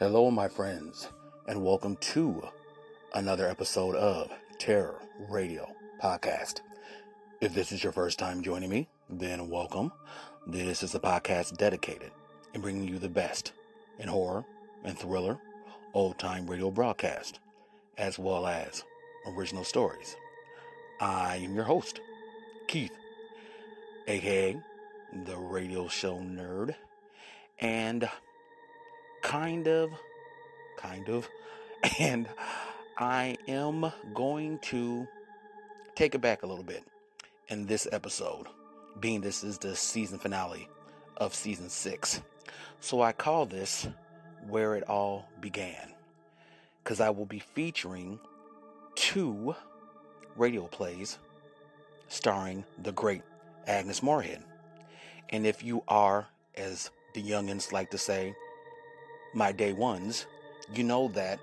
Hello, my friends, and welcome to another episode of Terror Radio Podcast. If this is your first time joining me, then welcome. This is a podcast dedicated in bringing you the best in horror and thriller, old time radio broadcast, as well as original stories. I am your host, Keith, aka the radio show nerd, and kind of, kind of, and I am going to take it back a little bit in this episode, being this is the season finale of season six. So I call this Where It All Began, because I will be featuring two radio plays starring the great Agnes Moorehead. And if you are, as the youngins like to say, my day ones, you know that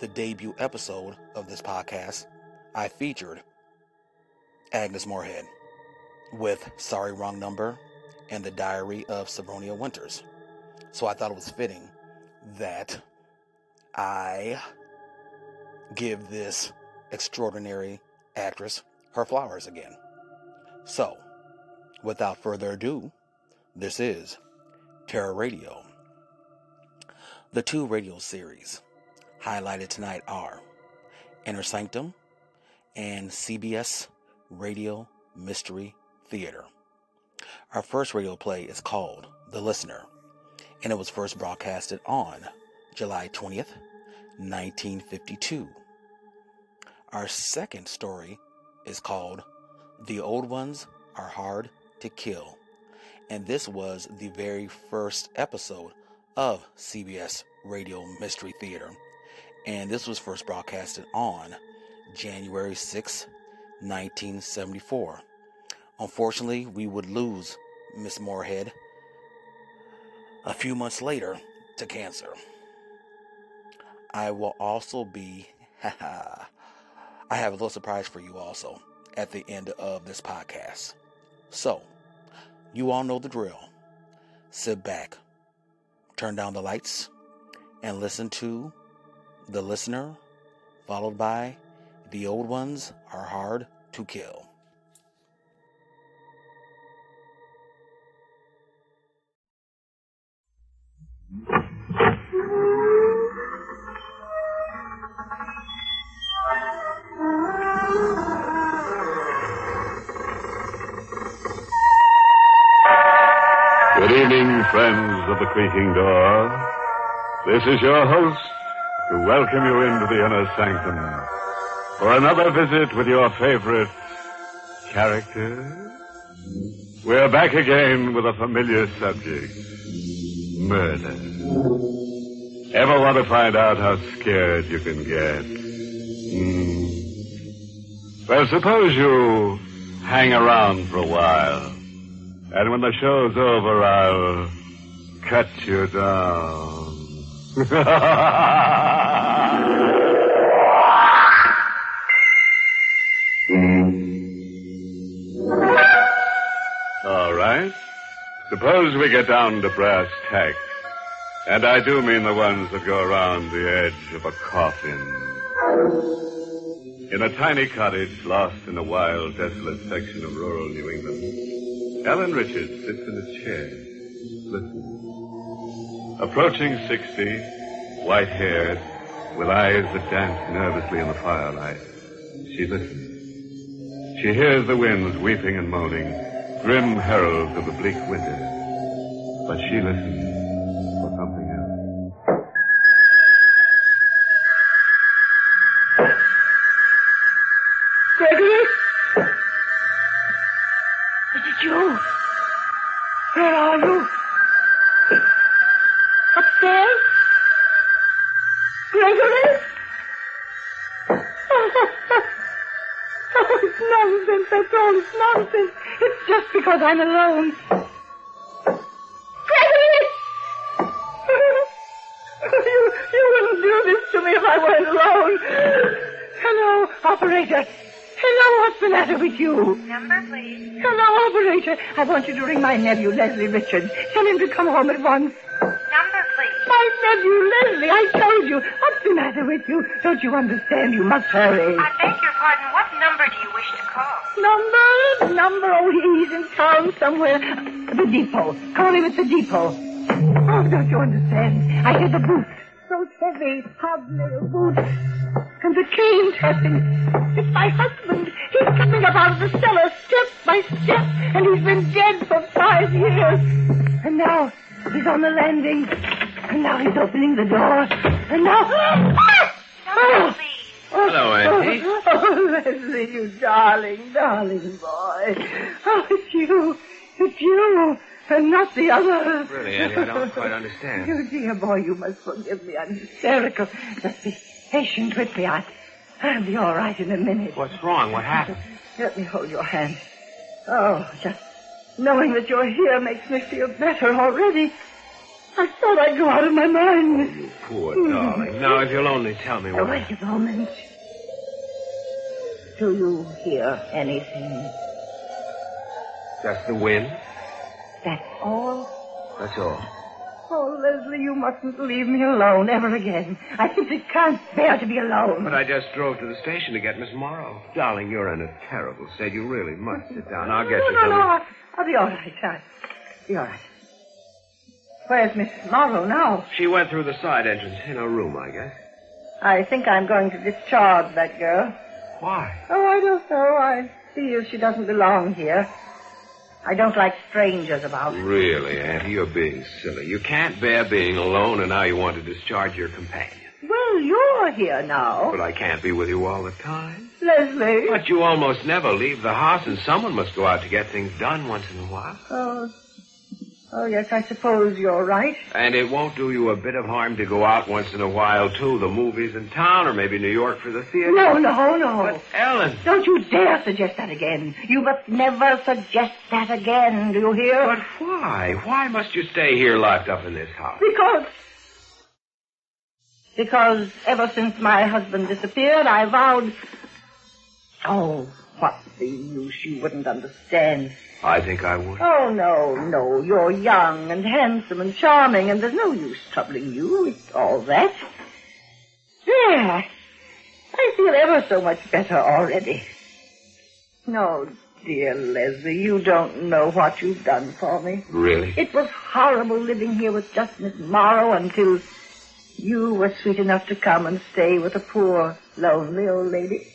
the debut episode of this podcast, I featured Agnes Moorehead with Sorry Wrong Number and the Diary of Sophronia Winters. So I thought it was fitting that I give this extraordinary actress her flowers again. So, without further ado, this is Terror Radio. The two radio series highlighted tonight are Inner Sanctum and CBS Radio Mystery Theater. Our first radio play is called The Listener, and it was first broadcasted on July 20th, 1952. Our second story is called The Old Ones Are Hard to Kill, and this was the very first episode of CBS Radio Mystery Theater, and this was first broadcasted on January 6, 1974. Unfortunately, we would lose Miss Moorehead a few months later to cancer. I will also be, I have a little surprise for you also at the end of this podcast. So, you all know the drill. Sit back, turn down the lights, and listen to The Listener, followed by The Old Ones Are Hard to Kill. Good evening, friends of the creaking door. This is your host to welcome you into the inner sanctum for another visit with your favorite character. We're back again with a familiar subject murder. Ever want to find out how scared you can get? Hmm. Well, suppose you hang around for a while. And when the show's over, I'll cut you down. All right. Suppose we get down to brass tacks. And I do mean the ones that go around the edge of a coffin. In a tiny cottage lost in a wild, desolate section of rural New England, Ellen Richards sits in a chair, listening. Approaching 60, white haired, with eyes that dance nervously in the firelight, she listens. She hears the winds weeping and moaning, grim heralds of the bleak winter. But she listens I'm alone. Gregory! you, you wouldn't do this to me if I weren't alone. Hello, operator. Hello, what's the matter with you? Number, please. Hello, operator. I want you to ring my nephew, Leslie Richards. Tell him to come home at once. Number, please. My you, Leslie. I told you. What's the matter with you? Don't you understand? You must hurry. I beg your pardon. What number do you wish to call? Number, number. Oh, he's in town somewhere. The depot. Call him at the depot. Oh, don't you understand? I hear the boots. Those heavy hobnail boots. And the cane tapping. It's my husband. He's coming up out of the cellar step by step. And he's been dead for five years. And now he's on the landing. And now he's opening the door. And now... Ah! Please. Hello, Auntie. Oh, oh, Leslie, you darling, darling boy. Oh, it's you. It's you. And not the other. Really, Auntie, I don't quite understand. You dear boy, you must forgive me. I'm hysterical. Just be patient with me. I, I'll be all right in a minute. What's wrong? What happened? Let me hold your hand. Oh, just knowing that you're here makes me feel better already. I thought I'd go out of my mind. Poor darling. Now, if you'll only tell me what... wait a moment. Do you hear anything? Just the wind? That's all? That's all. Oh, Leslie, you mustn't leave me alone ever again. I simply can't bear to be alone. But I just drove to the station to get Miss Morrow. Darling, you're in a terrible state. You really must sit down. I'll get no, you no, some- no. I'll, I'll be all right. I'll be all right. Where's Miss Morrow now? She went through the side entrance in her room, I guess. I think I'm going to discharge that girl. Why? Oh, I don't know. I feel she doesn't belong here. I don't like strangers about. Really, Auntie, you're being silly. You can't bear being alone, and now you want to discharge your companion. Well, you're here now. But I can't be with you all the time. Leslie. But you almost never leave the house, and someone must go out to get things done once in a while. Oh, oh, yes, I suppose you're right. And it won't do you a bit of harm to go out once in a while, too. The movies in town, or maybe New York for the theater. No, no, no. But, Ellen. Don't you dare suggest that again. You must never suggest that again. Do you hear? But why? Why must you stay here locked up in this house? Because. Because ever since my husband disappeared, I vowed. Oh, what's the use? You wouldn't understand. I think I would. Oh, no, no. You're young and handsome and charming, and there's no use troubling you with all that. There. I feel ever so much better already. No, dear Leslie, you don't know what you've done for me. Really? It was horrible living here with just Miss Morrow until you were sweet enough to come and stay with a poor, lonely old lady.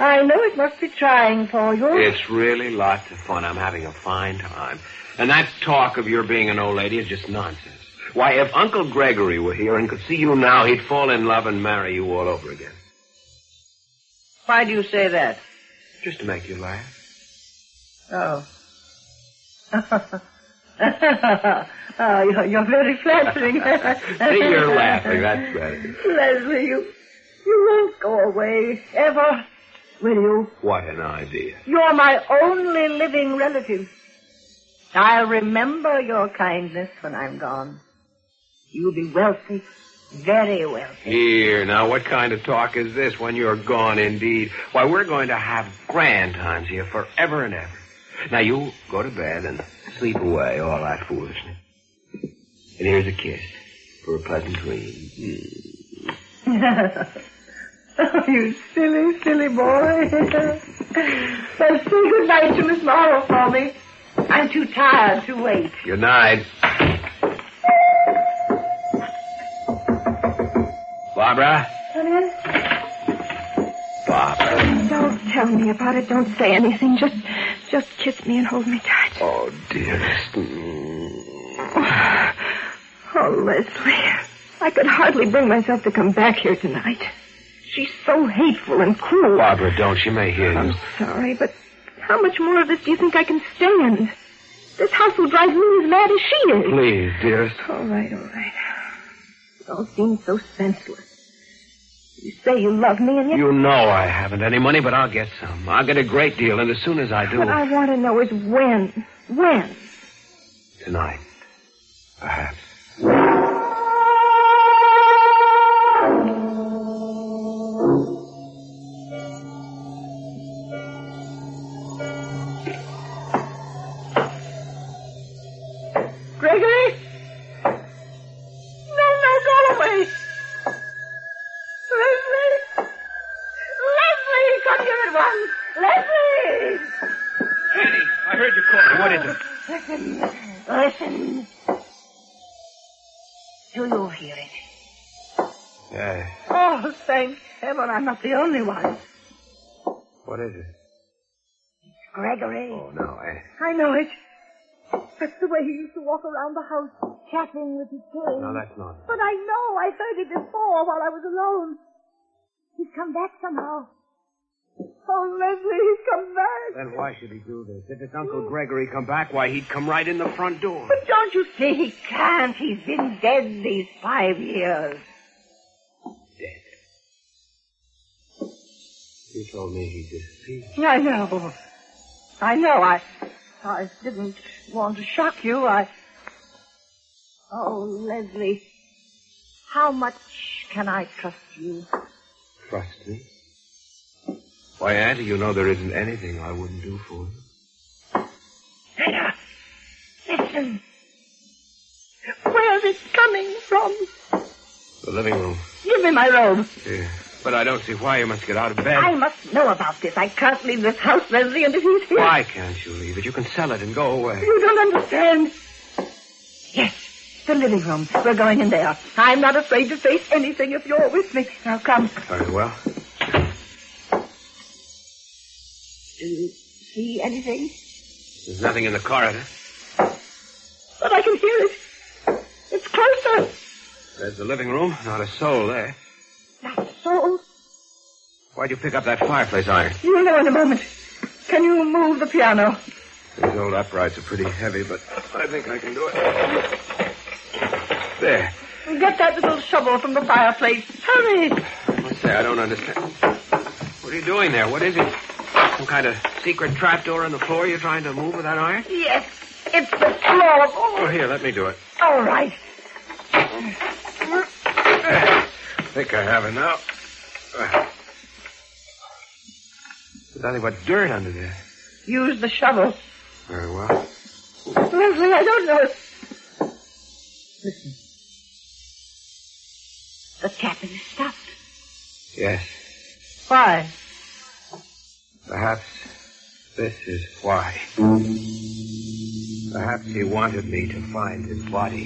I know it must be trying for you. It's really lots of fun. I'm having a fine time. And that talk of your being an old lady is just nonsense. Why, if Uncle Gregory were here and could see you now, he'd fall in love and marry you all over again. Why do you say that? Just to make you laugh. Oh. oh, you're, you're very flattering. See, you're laughing. That's better. Leslie, you, you won't go away, ever, will you? What an idea. You're my only living relative. I'll remember your kindness when I'm gone. You'll be wealthy, very wealthy. Here, now, what kind of talk is this when you're gone indeed? Why, we're going to have grand times here forever and ever. Now, you go to bed and sleep away all that foolishness. And here's a kiss for a pleasant dream. oh, you silly, silly boy. well, say good night to Miss Morrow for me. I'm too tired to wait. Good night. Barbara? Come in. Barbara. Don't tell me about it. Don't say anything. Just, just kiss me and hold me tight. Oh, dearest. Oh, Leslie, I could hardly bring myself to come back here tonight. She's so hateful and cruel. Barbara, don't. She may hear you. I'm sorry, but how much more of this do you think I can stand? This house will drive me as mad as she is. Please, dearest. All right, all right. It all seems so senseless. You say you love me, and yet You know I haven't any money, but I'll get some. I'll get a great deal, and as soon as I do, what I want to know is when. When? tonight, perhaps. Not the only one. What is it? Gregory. Oh, no, eh? I know it. That's the way he used to walk around the house, chatting with his cane. No, that's not. But I know. I heard it before while I was alone. He's come back somehow. Oh, Leslie, he's come back. Then why should he do this? If it's Uncle Gregory come back, why, he'd come right in the front door. But don't you see he can't? He's been dead these five years. You told me he disappeared. I know. I know. I, I didn't want to shock you. I. Oh, Leslie, how much can I trust you? Trust me? Why, Auntie, you know there isn't anything I wouldn't do for you. There. Listen. Where's it coming from? The living room. Give me my robe. Yeah. But I don't see why you must get out of bed. I must know about this. I can't leave this house, Leslie, and if he's here. Why can't you leave it? You can sell it and go away. You don't understand. Yes, the living room. We're going in there. I'm not afraid to face anything if you're with me. Now come. Very well. Do you see anything? There's nothing in the corridor. But I can hear it. It's closer. There's the living room. Not a soul there. Not so. Why'd you pick up that fireplace iron? You'll know in a moment. Can you move the piano? These old uprights are pretty heavy, but I think I can do it. There. Get that little shovel from the fireplace. Hurry. What's that? I don't understand. What are you doing there? What is it? Some kind of secret trapdoor in the floor you're trying to move with that iron? Yes, it's the floor. Oh, here, let me do it. All right. I think I have it now. Uh, there's nothing but dirt under there. Use the shovel. Very well. Leslie, I don't know. Listen. The tapping has stopped. Yes. Why? Perhaps this is why. Perhaps he wanted me to find his body.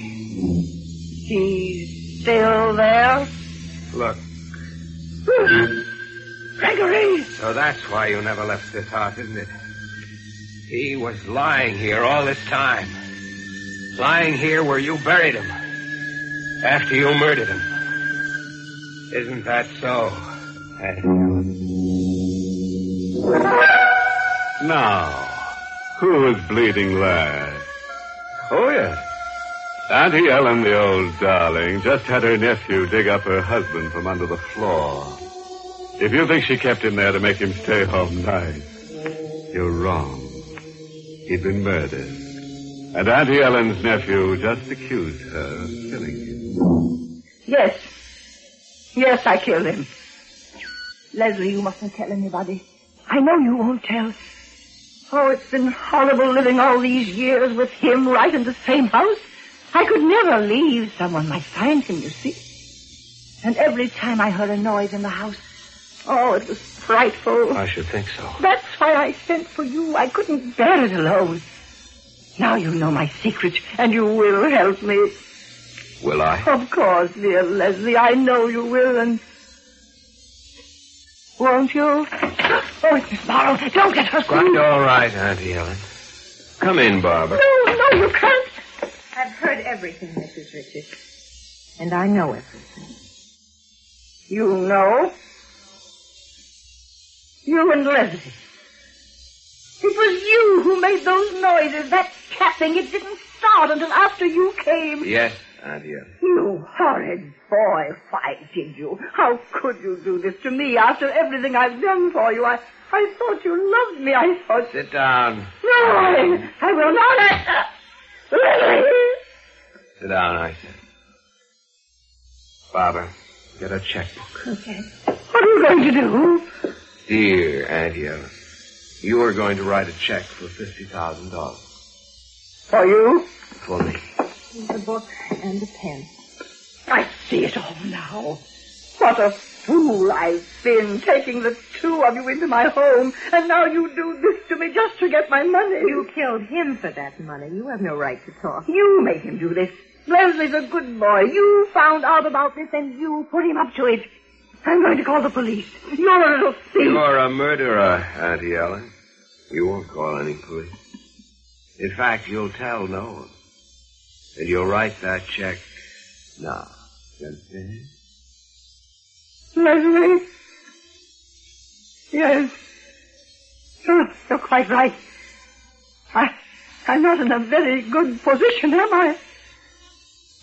He's still there? Look, Gregory! so that's why you never left this house, isn't it? He was lying here all this time. Lying here where you buried him. After you murdered him. Isn't that so? Eh? Now, who is bleeding last? Oh, yes. Auntie Ellen, the old darling, just had her nephew dig up her husband from under the floor. If you think she kept him there to make him stay home nights, you're wrong. He'd been murdered. And Auntie Ellen's nephew just accused her of killing him. Yes. Yes, I killed him. Leslie, you mustn't tell anybody. I know you won't tell. Oh, it's been horrible living all these years with him right in the same house. I could never leave. Someone might find him, you see. And every time I heard a noise in the house, oh, it was frightful. I should think so. That's why I sent for you. I couldn't bear it alone. Now you know my secret, and you will help me. Will I? Of course, dear Leslie. I know you will, and... Won't you? Oh, it's Miss Morrow. Don't get her Quite all right, Auntie Ellen. Come in, Barbara. No, no, you can't. I've heard everything, Mrs. Richards. And I know everything. You know? You and Leslie. It was you who made those noises, that tapping. It didn't start until after you came. Yes, Ellen. You horrid boy. Why did you? How could you do this to me after everything I've done for you? I, I thought you loved me. I thought... Sit down. No, I, I will not. I! Sit down, I said. Barbara, get a checkbook. Okay. What are you going to do? Dear Auntie Ellen, you are going to write a check for $50,000 For you? for me. Here's a book and a pen. I see it all now. What a fool I've been, taking the two of you into my home, and now you do this to me just to get my money. You killed him for that money. You have no right to talk. You made him do this. Leslie's a good boy. You found out about this and you put him up to it. I'm going to call the police. You're a little thief. You're a murderer, Auntie Ellen. You won't call any police. In fact, you'll tell no one. And you'll write that check now. You understand? Leslie? Yes. You're, quite right. I, I'm not in a very good position, am I?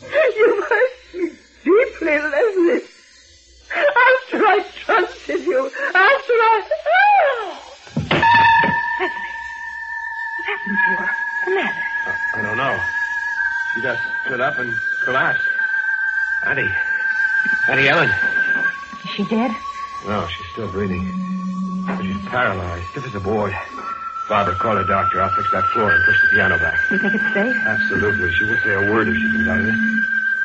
You hurt me deeply, Leslie. After I trusted you, after I... Ah! Leslie, what happened to her? What's the matter? I don't know. She just stood up and collapsed. Auntie. Auntie Ellen. Is she dead? No, she's still breathing. But she's paralyzed, stiff as a board. Barbara, call a doctor. I'll fix that floor and push the piano back. You think it's safe? Absolutely. She won't say a word if she comes out of this.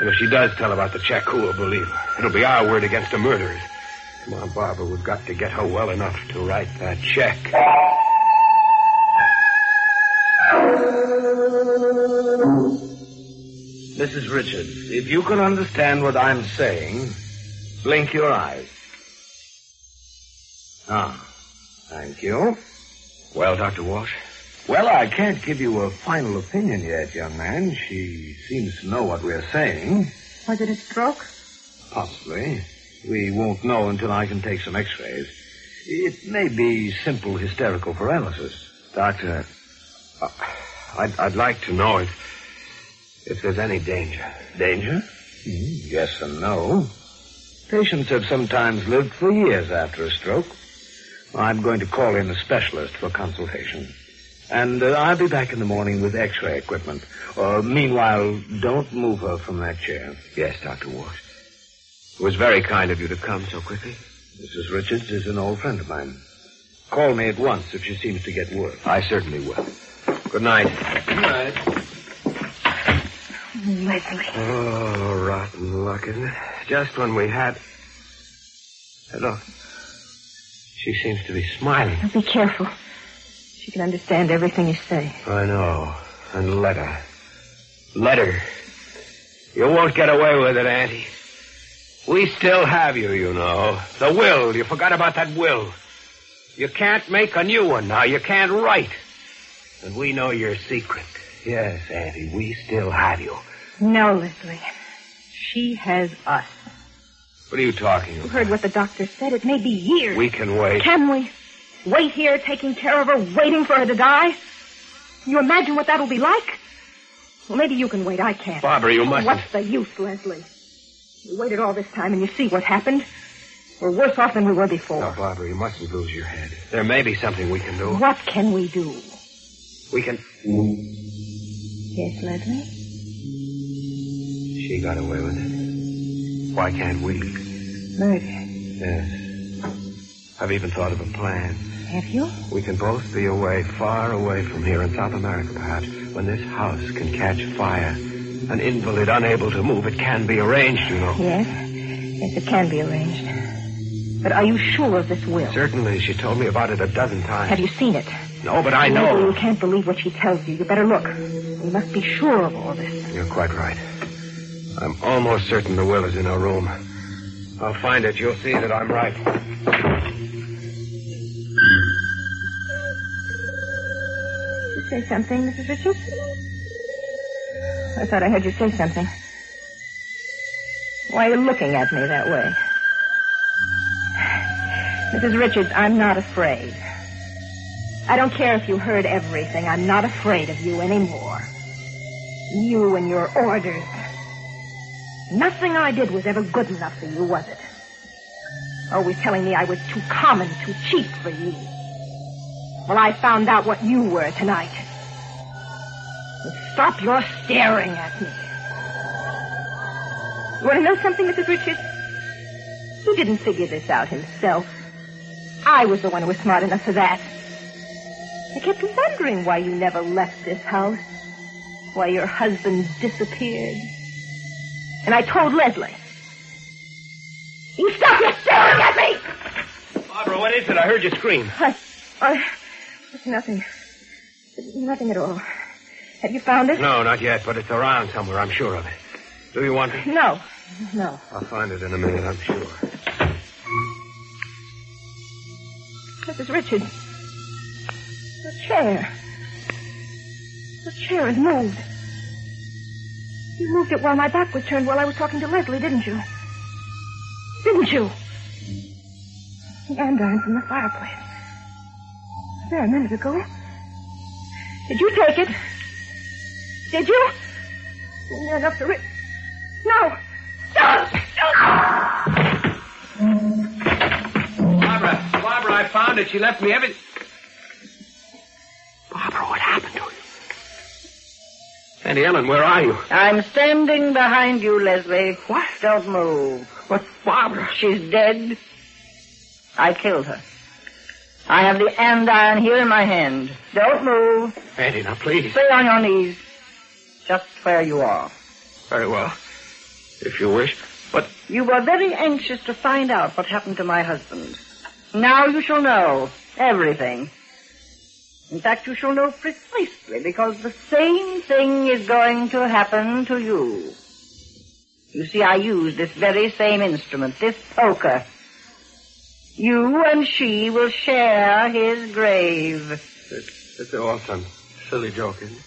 And if she does tell about the check, who will believe her? It'll be our word against the murderers. Come on, Barbara. We've got to get her well enough to write that check. Mrs. Richards, if you can understand what I'm saying, blink your eyes. Ah, thank you. Well, Dr. Walsh? Well, I can't give you a final opinion yet, young man. She seems to know what we're saying. Was it a stroke? Possibly. We won't know until I can take some x-rays. It may be simple hysterical paralysis. Doctor, uh, I'd, I'd like to know if, if there's any danger. Danger? Mm, yes and no. Patients have sometimes lived for years after a stroke. I'm going to call in a specialist for consultation. And uh, I'll be back in the morning with x-ray equipment. Uh, meanwhile, don't move her from that chair. Yes, Dr. Walsh. It was very kind of you to come so quickly. Mrs. Richards is an old friend of mine. Call me at once if she seems to get worse. I certainly will. Good night. Good night. Leslie. Oh, rotten luck, isn't it? Just when we had. Look. She seems to be smiling. Be careful. She can understand everything you say. I know. And let her. Let her. You won't get away with it, Auntie. We still have you, you know. The will. You forgot about that will. You can't make a new one now. You can't write. And we know your secret. Yes, Auntie, we still have you. No, Leslie. She has us. What are you talking about? You about? heard what the doctor said. It may be years. We can wait. Can we? Wait here, taking care of her, waiting for her to die? You imagine what that'll be like? Well, maybe you can wait. I can't. Barbara, you mustn't. What's the use, Leslie? You waited all this time and you see what happened. We're worse off than we were before. No, Barbara, you mustn't lose your head. There may be something we can do. What can we do? We can. Yes, Leslie? She got away with it. Why can't we? Murder. Yes. I've even thought of a plan. Have you? We can both be away, far away from here in South America, perhaps, when this house can catch fire. An invalid unable to move, it can be arranged, you know. Yes. Yes, it can be arranged. But are you sure of this will? Certainly, she told me about it a dozen times. Have you seen it? No, but I know. you can't believe what she tells you. You better look. We must be sure of all this. You're quite right. I'm almost certain the will is in her room. I'll find it. You'll see that I'm right. Did you say something, Mrs. Richards? I thought I heard you say something. Why are you looking at me that way? Mrs. Richards, I'm not afraid. I don't care if you heard everything. I'm not afraid of you anymore. You and your orders. Nothing I did was ever good enough for you, was it? Always telling me I was too common, too cheap for you. Well, I found out what you were tonight. And stop your staring at me. You want to know something, Mrs. Richards? He didn't figure this out himself. I was the one who was smart enough for that. I kept wondering why you never left this house. Why your husband disappeared. And I told Leslie. You stop your staring at me! Barbara, what is it? I heard you scream. I, I, it's nothing. Nothing at all. Have you found it? No, not yet, but it's around somewhere. I'm sure of it. Do you want it? No. No. I'll find it in a minute, I'm sure. Mrs. Richards. The chair. The chair is moved. You moved it while my back was turned while I was talking to Leslie, didn't you? Didn't you? The andirons from the fireplace. There a minute ago. Did you take it? Did you? Near enough to ri- No! Don't! Don't! Barbara, Barbara, I found it. She left me everything. Barbara, what happened to you? Auntie Ellen, where are you? I'm standing behind you, Leslie. What? Don't move. What, Barbara? She's dead. I killed her. I have the andiron here in my hand. Don't move. Auntie, now please. Stay on your knees. Just where you are. Very well. If you wish. But You were very anxious to find out what happened to my husband. Now you shall know everything. In fact, you shall know precisely because the same thing is going to happen to you. You see, I use this very same instrument, this poker. You and she will share his grave. it's, it's all some silly joke, isn't it?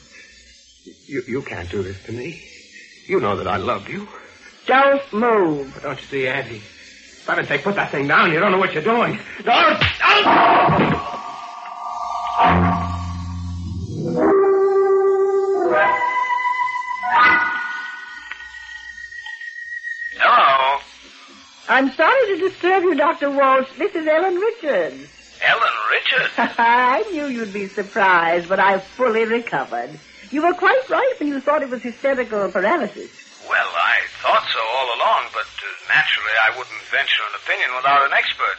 You, you can't do this to me. You know that I love you. Don't move. Don't you see, Auntie? For heaven's sake, put that thing down. You don't know what you're doing. Don't! don't! I'm sorry to disturb you, Dr. Walsh. This is Ellen Richards. Ellen Richards. I knew you'd be surprised, but I've fully recovered. You were quite right when you thought it was hysterical paralysis. Well, I thought so all along, but uh, naturally I wouldn't venture an opinion without an expert.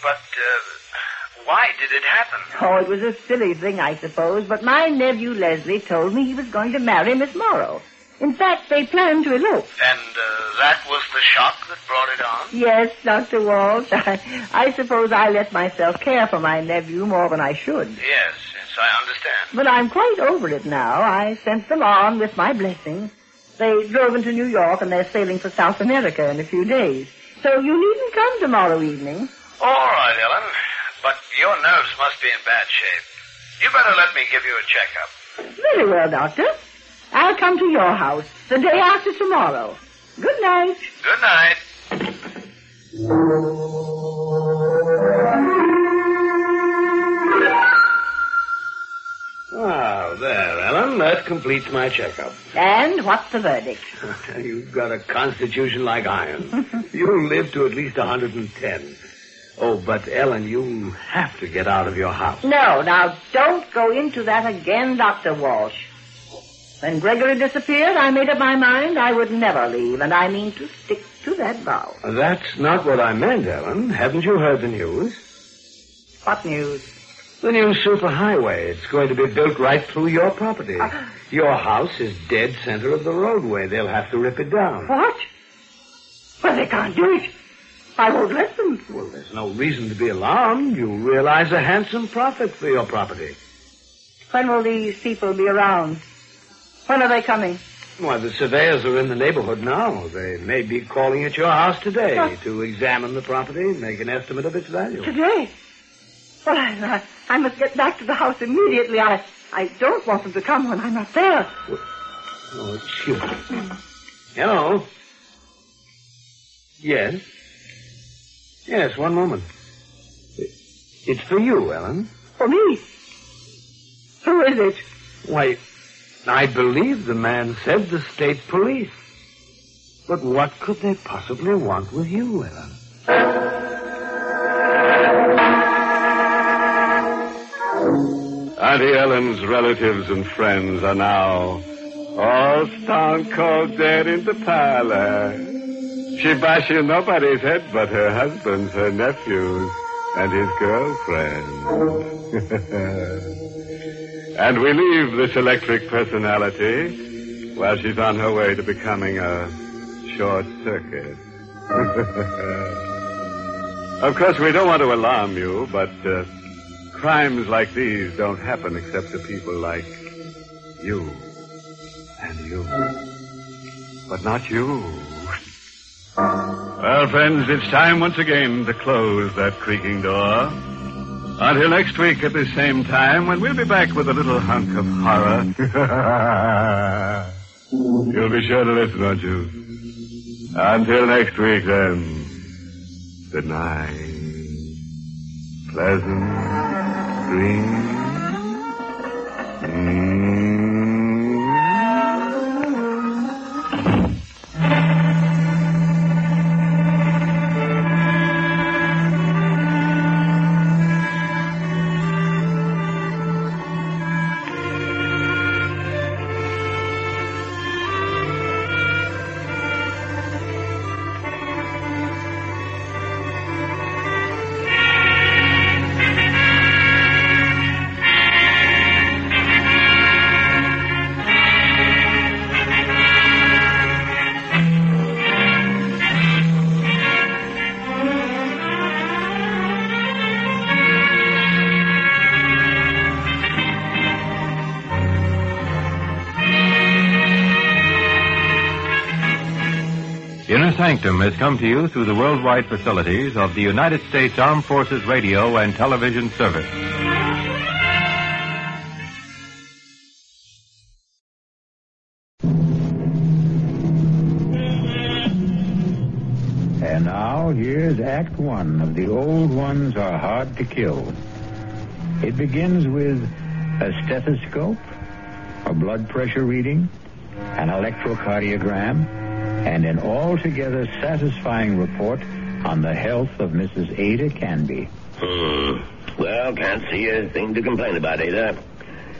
But uh, why did it happen? Oh, it was a silly thing, I suppose, but my nephew Leslie told me he was going to marry Miss Morrow. In fact, they planned to elope. And uh, that was the shock that brought it on? Yes, Dr. Walsh. I, I suppose I let myself care for my nephew more than I should. Yes, yes, I understand. But I'm quite over it now. I sent them on with my blessing. They drove into New York and they're sailing for South America in a few days. So you needn't come tomorrow evening. All right, Ellen. But your nerves must be in bad shape. You better let me give you a checkup. Very well, Doctor. I'll come to your house the day after tomorrow. Good night. Good night. Oh, there, Ellen. That completes my checkup. And what's the verdict? You've got a constitution like iron. You'll live to at least 110. Oh, but Ellen, you have to get out of your house. No, now don't go into that again, Dr. Walsh. When Gregory disappeared, I made up my mind I would never leave, and I mean to stick to that vow. That's not what I meant, Ellen. Haven't you heard the news? What news? The new superhighway. It's going to be built right through your property. Uh. Your house is dead center of the roadway. They'll have to rip it down. What? Well, they can't do it. I won't let them. Well, there's no reason to be alarmed. You'll realize a handsome profit for your property. When will these people be around? When are they coming? Why, the surveyors are in the neighborhood now. They may be calling at your house today What? to examine the property and make an estimate of its value. Today? Well, I, I, I must get back to the house immediately. I, I don't want them to come when I'm not there. Oh, excuse me. Hello? Yes? Yes, one moment. It's for you, Ellen. For me. Who is it? Why, I believe the man said the state police. But what could they possibly want with you, Ellen? Auntie Ellen's relatives and friends are now all stone cold dead in the parlor. She bashing nobody's head but her husband's, her nephews, and his girlfriend. and we leave this electric personality while she's on her way to becoming a short circuit. of course, we don't want to alarm you, but uh, crimes like these don't happen except to people like you and you. but not you. Well, friends, it's time once again to close that creaking door. Until next week at the same time, when we'll be back with a little hunk of horror. You'll be sure to listen, won't you? Until next week, then. Good night. Pleasant dreams. Inner Sanctum has come to you through the worldwide facilities of the United States Armed Forces Radio and Television Service. And now here's Act One of The Old Ones Are Hard to Kill. It begins with a stethoscope, a blood pressure reading, an electrocardiogram, and an altogether satisfying report on the health of Mrs. Ada Canby. Hmm. Well, can't see a thing to complain about, Ada.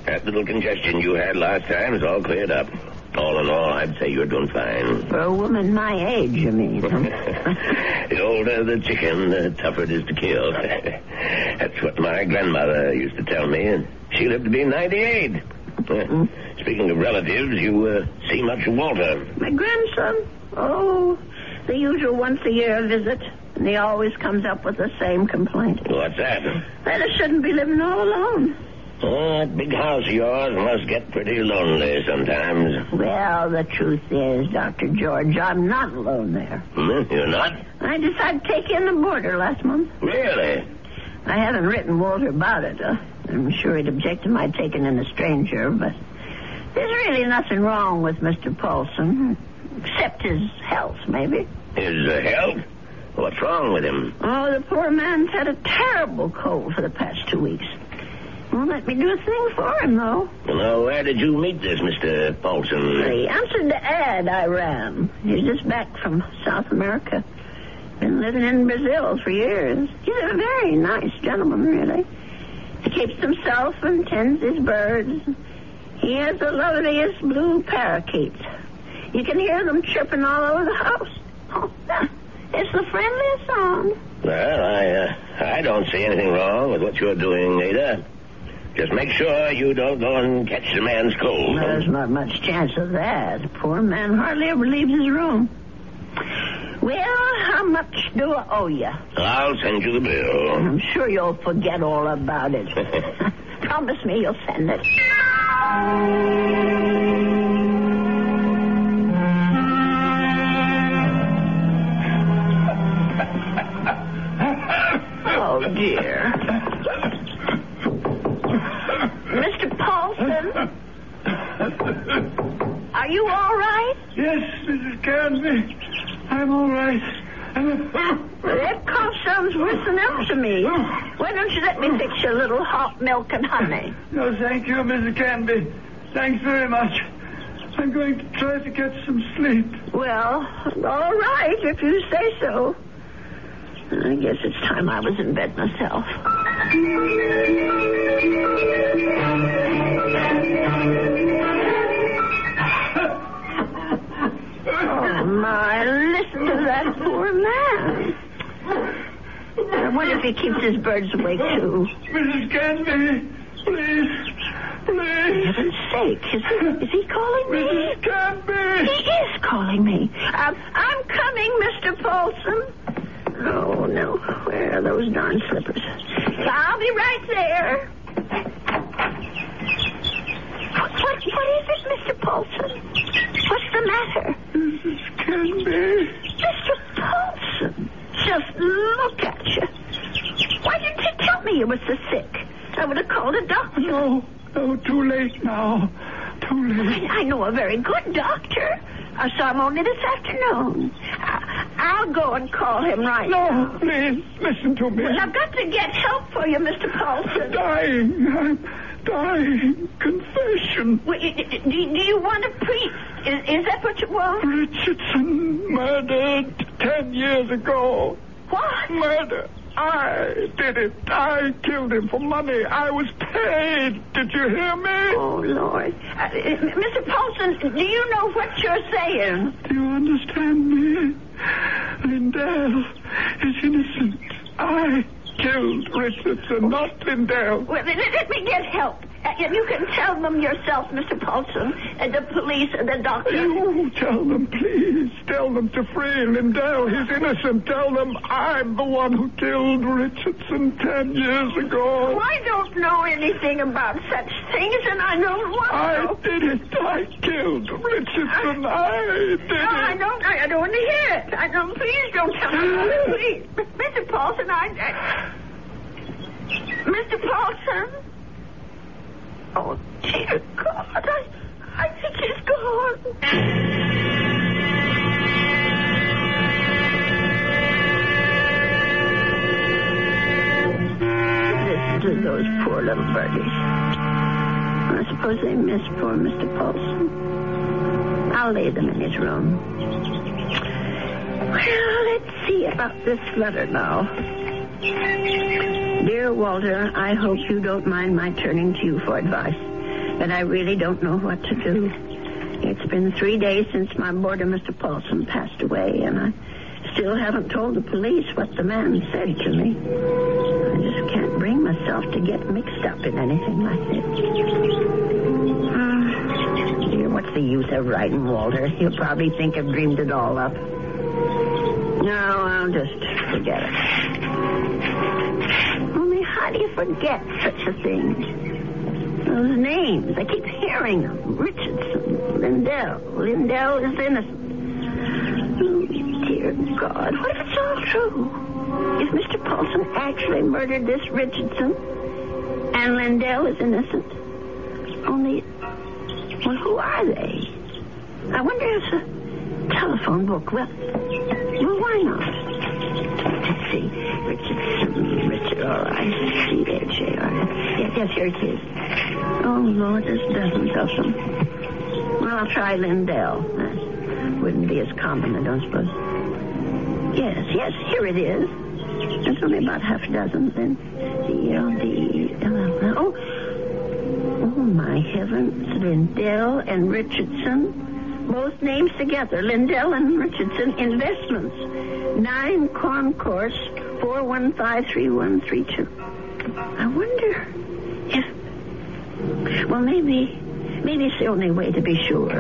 That little congestion you had last time is all cleared up. All in all, I'd say you're doing fine. For a woman my age, you mean? the older the chicken, the tougher it is to kill. That's what my grandmother used to tell me, and she lived to be 98. Uh, Speaking of relatives, you uh, see much of Walter. My grandson? Oh, the usual once a year visit. And he always comes up with the same complaint. What's that? That I shouldn't be living all alone. Oh, that big house of yours must get pretty lonely sometimes. Well, the truth is, Dr. George, I'm not alone there. Hmm, You're not? I decided to take in the boarder last month. Really? I haven't written Walter about it. Uh, I'm sure he'd object to my taking in a stranger, but there's really nothing wrong with Mr. Paulson, except his health, maybe. His uh, health? What's wrong with him? Oh, the poor man's had a terrible cold for the past two weeks. Won't let me do a thing for him, though. Now, where did you meet this Mr. Paulson? He answered the ad I ran. He's just back from South America. Been living in Brazil for years. He's a very nice gentleman, really. He keeps himself and tends his birds. He has the loveliest blue parakeets. You can hear them chirping all over the house. Oh, it's the friendliest sound. Well, I, uh, I don't see anything wrong with what you're doing, Ada. Just make sure you don't go and catch the man's cold. There's not much chance of that. The poor man hardly ever leaves his room. Well, how much do I owe you? I'll send you the bill. I'm sure you'll forget all about it. Promise me you'll send it. Oh, dear. Mr. Paulson? Are you all right? Yes, Mrs. Canby. I'm all right. That cough sounds worse than ever to me. Why don't you let me fix you a little hot milk and honey? No, thank you, Mrs. Canby. Thanks very much. I'm going to try to get some sleep. Well, all right, if you say so. I guess it's time I was in bed myself. Oh, my, listen to that poor man. I wonder if he keeps his birds awake, too. Mrs. Canby, please, please. heaven's sake, is he, is he calling me? Mrs. Canby! He is calling me. Um, I'm coming, Mr. Paulson. Oh, no. Where are those darn slippers? I'll be right there. What, what, is it, Mr. Paulson? What's the matter? Mrs. Canby. Mr. Paulson, just look at you. Why didn't you tell me you were so sick? I would have called a doctor. No, no, too late now. Too late. I, I know a very good doctor. I saw him only this afternoon. I, I'll go and call him right No, now. No, please, listen to me. Well, I've got to get help for you, Mr. Paulson. I'm dying. I'm dying. Confession. Well, i- i- do, do you want a priest? Is, is that what you want? Richardson murdered ten years ago. What? Murder. I did it. I killed him for money. I was paid. Did you hear me? Oh, Lord. Uh, Mr. Paulson, do you know what you're saying? Do you understand me? Lindell is innocent. I killed Richardson, not Lindell. Well, let, me get help. Uh, and you can tell them yourself, Mr. Paulson, and the police and the doctor. You tell them, please. Tell them to free Lindell. He's innocent. Tell them I'm the one who killed Richardson ten years ago. I don't know anything about such things, and I don't want I to. did it. I killed Richardson. I did No, I don't. I, I don't want to hear it. I don't. Please don't tell me. Please, Mr. Paulson. I. I Mr. Paulson. Oh dear God! I, I think he's gone. Listen to those poor little birdies. I suppose they miss poor Mr. Paulson. I'll lay them in his room. Well, let's see about this letter now. Dear Walter, I hope you don't mind my turning to you for advice, but I really don't know what to do. It's been three days since my boarder, Mr. Paulson, passed away, and I still haven't told the police what the man said to me. I just can't bring myself to get mixed up in anything like this. Ah, dear, what's the use of writing Walter? He'll probably think I've dreamed it all up. No, I'll just forget it. Only how do you forget such a thing? Those names, I keep hearing them. Richardson, Lindell. Lindell is innocent. Oh, dear God, what if it's all true? If Mr. Paulson actually murdered this Richardson and Lindell is innocent? Only, well, who are they? I wonder if telephone book. Well, well, why not? Let's see. Richardson, Richard, all right. C-H-A-R. Yes, yes, here it is. Oh, Lord, there's dozens of them. Well, I'll try Lindell. That wouldn't be as common, I don't suppose. Yes, yes, here it is. There's only about half a dozen. Then the L D L Oh, oh my heavens! Lindell and Richardson, both names together. Lindell and Richardson Investments, nine Concourse, four one five three one three two. I wonder if. Well, maybe, maybe it's the only way to be sure.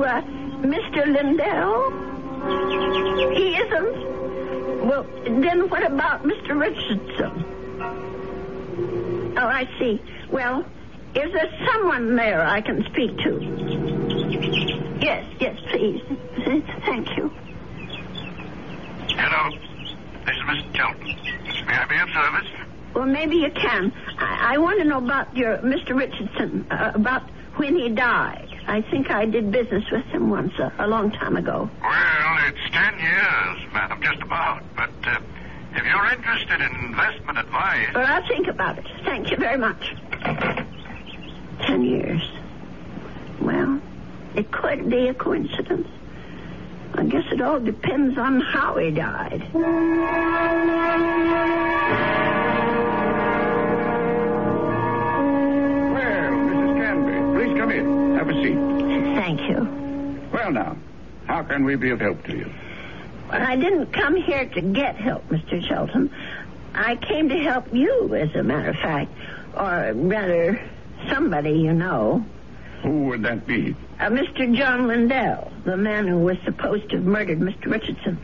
To uh, Mr. Lindell? He isn't. Well, then what about Mr. Richardson? Oh, I see. Well, is there someone there I can speak to? Yes, yes, please. Thank you. Hello. This is Mr. Shelton. May I be of service? Well, maybe you can. I, I want to know about your Mr. Richardson, uh, about when he died. I think I did business with him once, uh, a long time ago. Well, it's ten years, madam, just about. But uh, if you're interested in investment advice, Well, I'll think about it. Thank you very much. Ten years. Well, it could be a coincidence. I guess it all depends on how he died. Come in. Have a seat. Thank you. Well, now, how can we be of help to you? Well, I didn't come here to get help, Mr. Shelton. I came to help you, as a matter of fact. Or rather, somebody you know. Who would that be? Uh, Mr. John Lindell, the man who was supposed to have murdered Mr. Richardson.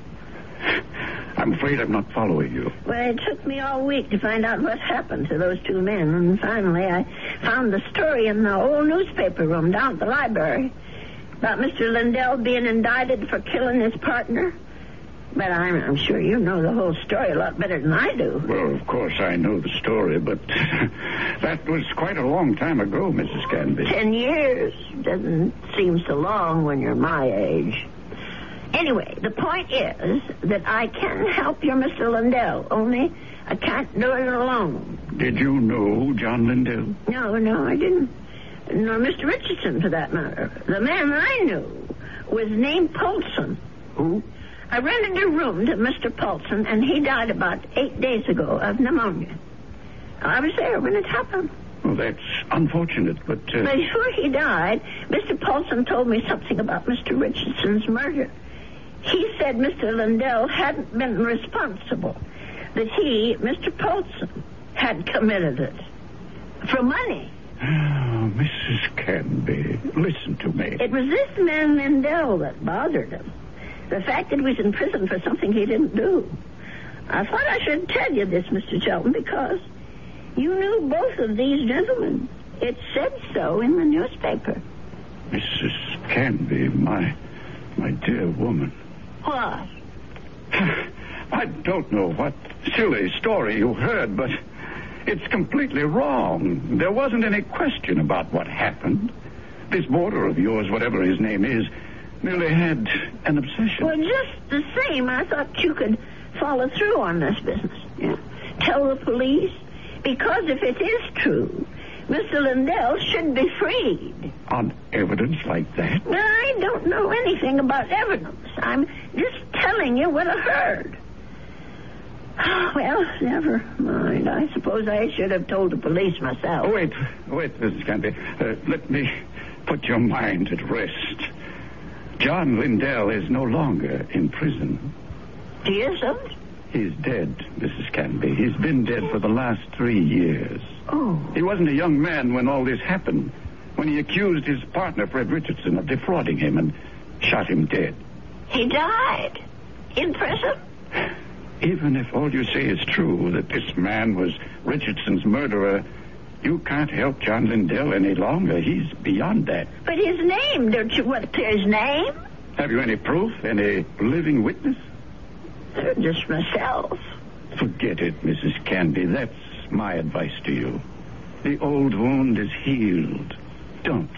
I'm afraid I'm not following you. Well, it took me all week to find out what happened to those two men, and finally I found the story in the old newspaper room down at the library about Mr. Lindell being indicted for killing his partner. But I'm, I'm sure you know the whole story a lot better than I do. Well, of course I know the story, but that was quite a long time ago, Mrs. Canby. Ten years doesn't seem so long when you're my age. Anyway, the point is that I can help your Mr. Lindell, only I can't do it alone. Did you know John Lindell? No, no, I didn't. Nor Mr. Richardson, for that matter. The man I knew was named Paulson. Who? I rented a room to Mr. Paulson, and he died about eight days ago of pneumonia. I was there when it happened. Well, that's unfortunate, but. Uh... Before he died, Mr. Paulson told me something about Mr. Richardson's murder. He said Mr. Lindell hadn't been responsible, that he, Mr. Paulson, had committed it. For money. Oh, Mrs. Canby, listen to me. It was this man Lindell that bothered him. The fact that he was in prison for something he didn't do. I thought I should tell you this, Mr. Shelton, because you knew both of these gentlemen. It said so in the newspaper. Mrs. Canby, my my dear woman. What? I don't know what silly story you heard, but it's completely wrong. There wasn't any question about what happened. This boarder of yours, whatever his name is, merely had an obsession. Well, just the same, I thought you could follow through on this business. Yeah. Tell the police. Because if it is true, Mr. Lindell should be freed. On evidence like that? Well, I don't know anything about evidence. I'm just telling you what I heard. Well, never mind. I suppose I should have told the police myself. Oh, wait, wait, Mrs. Canby. Uh, let me put your mind at rest. John Lindell is no longer in prison. He isn't? He's dead, Mrs. Canby. He's been dead for the last three years. Oh. He wasn't a young man when all this happened, when he accused his partner, Fred Richardson, of defrauding him and shot him dead. He died? In prison? Even if all you say is true, that this man was Richardson's murderer, you can't help John Lindell any longer. He's beyond that. But his name, don't you want to his name? Have you any proof? Any living witness? Just myself. Forget it, Mrs. Canby. That's my advice to you. The old wound is healed. Don't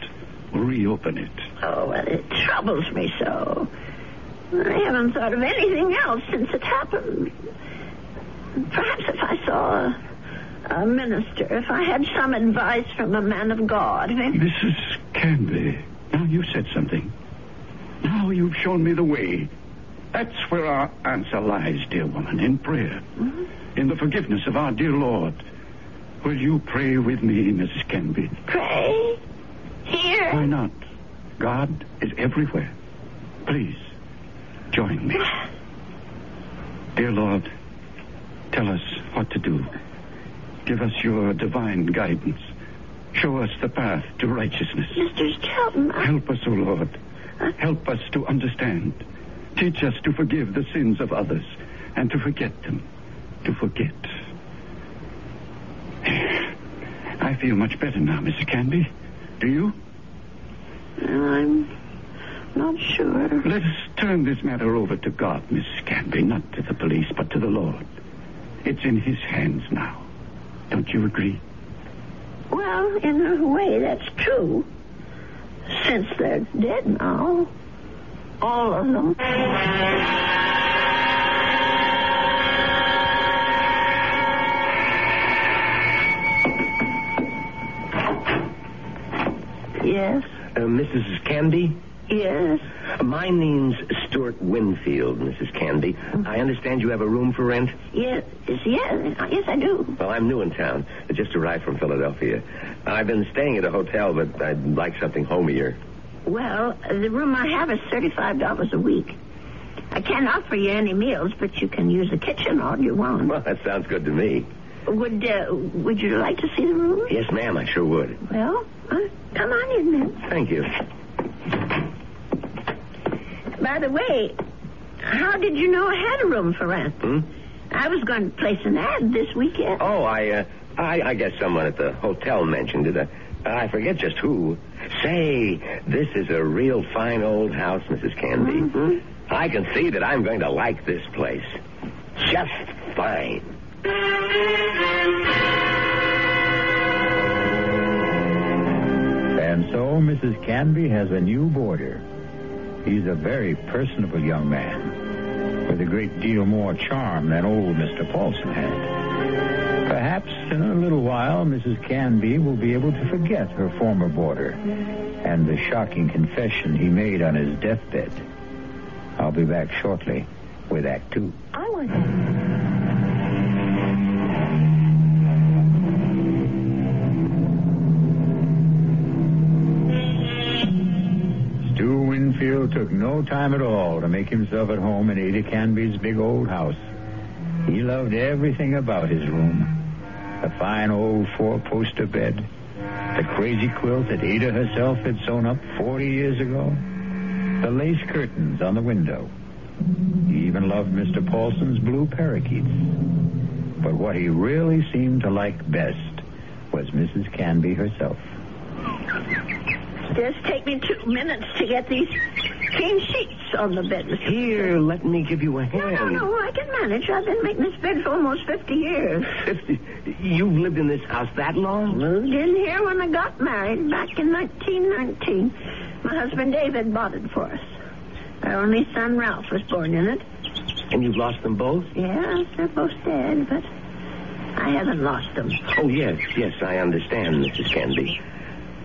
reopen it. Oh, well, it troubles me so. I haven't thought of anything else since it happened. Perhaps if I saw a, a minister, if I had some advice from a man of God. Maybe... Mrs. Canby, now you said something. Now you've shown me the way. That's where our answer lies, dear woman, in prayer. Mm-hmm. In the forgiveness of our dear Lord. Will you pray with me, Mrs. Canby? Pray? Here? Why not? God is everywhere. Please, join me. Dear Lord, tell us what to do. Give us your divine guidance. Show us the path to righteousness. Mr. Shelton, I... Help us, O Lord. Help us to understand. Teach us to forgive the sins of others and to forget them. To forget. I feel much better now, Mrs. Canby. Do you? I'm not sure. Let us turn this matter over to God, Mrs. Canby, not to the police, but to the Lord. It's in His hands now. Don't you agree? Well, in a way, that's true. Since they're dead now. All of them. Yes? Uh, Mrs. Canby? Yes? My name's Stuart Winfield, Mrs. Canby. I understand you have a room for rent? Yes, yes, yes, I do. Well, I'm new in town. I just arrived from Philadelphia. I've been staying at a hotel, but I'd like something homier. Well, the room I have is $35 a week. I can't offer you any meals, but you can use the kitchen all you want. Well, that sounds good to me. Would uh, Would you like to see the room? Yes, ma'am, I sure would. Well, uh, come on in then. Thank you. By the way, how did you know I had a room for rent? Hmm? I was going to place an ad this weekend. Oh, I, uh, I, I guess someone at the hotel mentioned it. I forget just who. Say, this is a real fine old house, Mrs. Canby. Mm-hmm. I can see that I'm going to like this place. Just fine. And so Mrs. Canby has a new boarder. He's a very personable young man with a great deal more charm than old Mr. Paulson had. Perhaps in a little while, Mrs. Canby will be able to forget her former boarder and the shocking confession he made on his deathbed. I'll be back shortly with Act Two. I want Stu Winfield took no time at all to make himself at home in Ada Canby's big old house. He loved everything about his room. The fine old four-poster bed, the crazy quilt that Ada herself had sewn up 40 years ago, the lace curtains on the window. He even loved Mr. Paulson's blue parakeets. But what he really seemed to like best was Mrs. Canby herself. Just take me two minutes to get these clean sheets on the bed, Mr. Here, let me give you a hand. No, no, no, I can manage. I've been making this bed for almost 50 years. Fifty. You've lived in this house that long? Moved in here when I got married back in 1919. My husband David bought it for us. Our only son Ralph was born in it. And you've lost them both? Yes, they're both dead, but I haven't lost them. Oh, yes, yes, I understand, Mrs. Canby.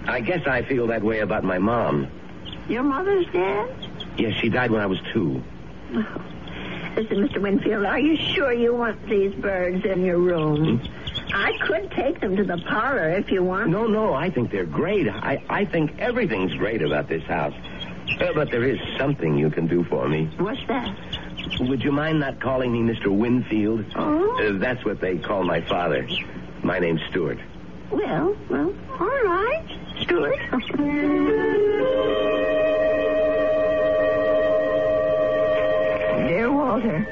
I guess I feel that way about my mom. Your mother's dead? Yes, she died when I was two. Listen, Mr. Winfield, are you sure you want these birds in your room? I could take them to the parlor if you want. No, no, I think they're great. I, I think everything's great about this house. Uh, but there is something you can do for me. What's that? Would you mind not calling me Mr. Winfield? Oh? Uh, that's what they call my father. My name's Stuart. Well, well, all right, Stuart. Dear Walter,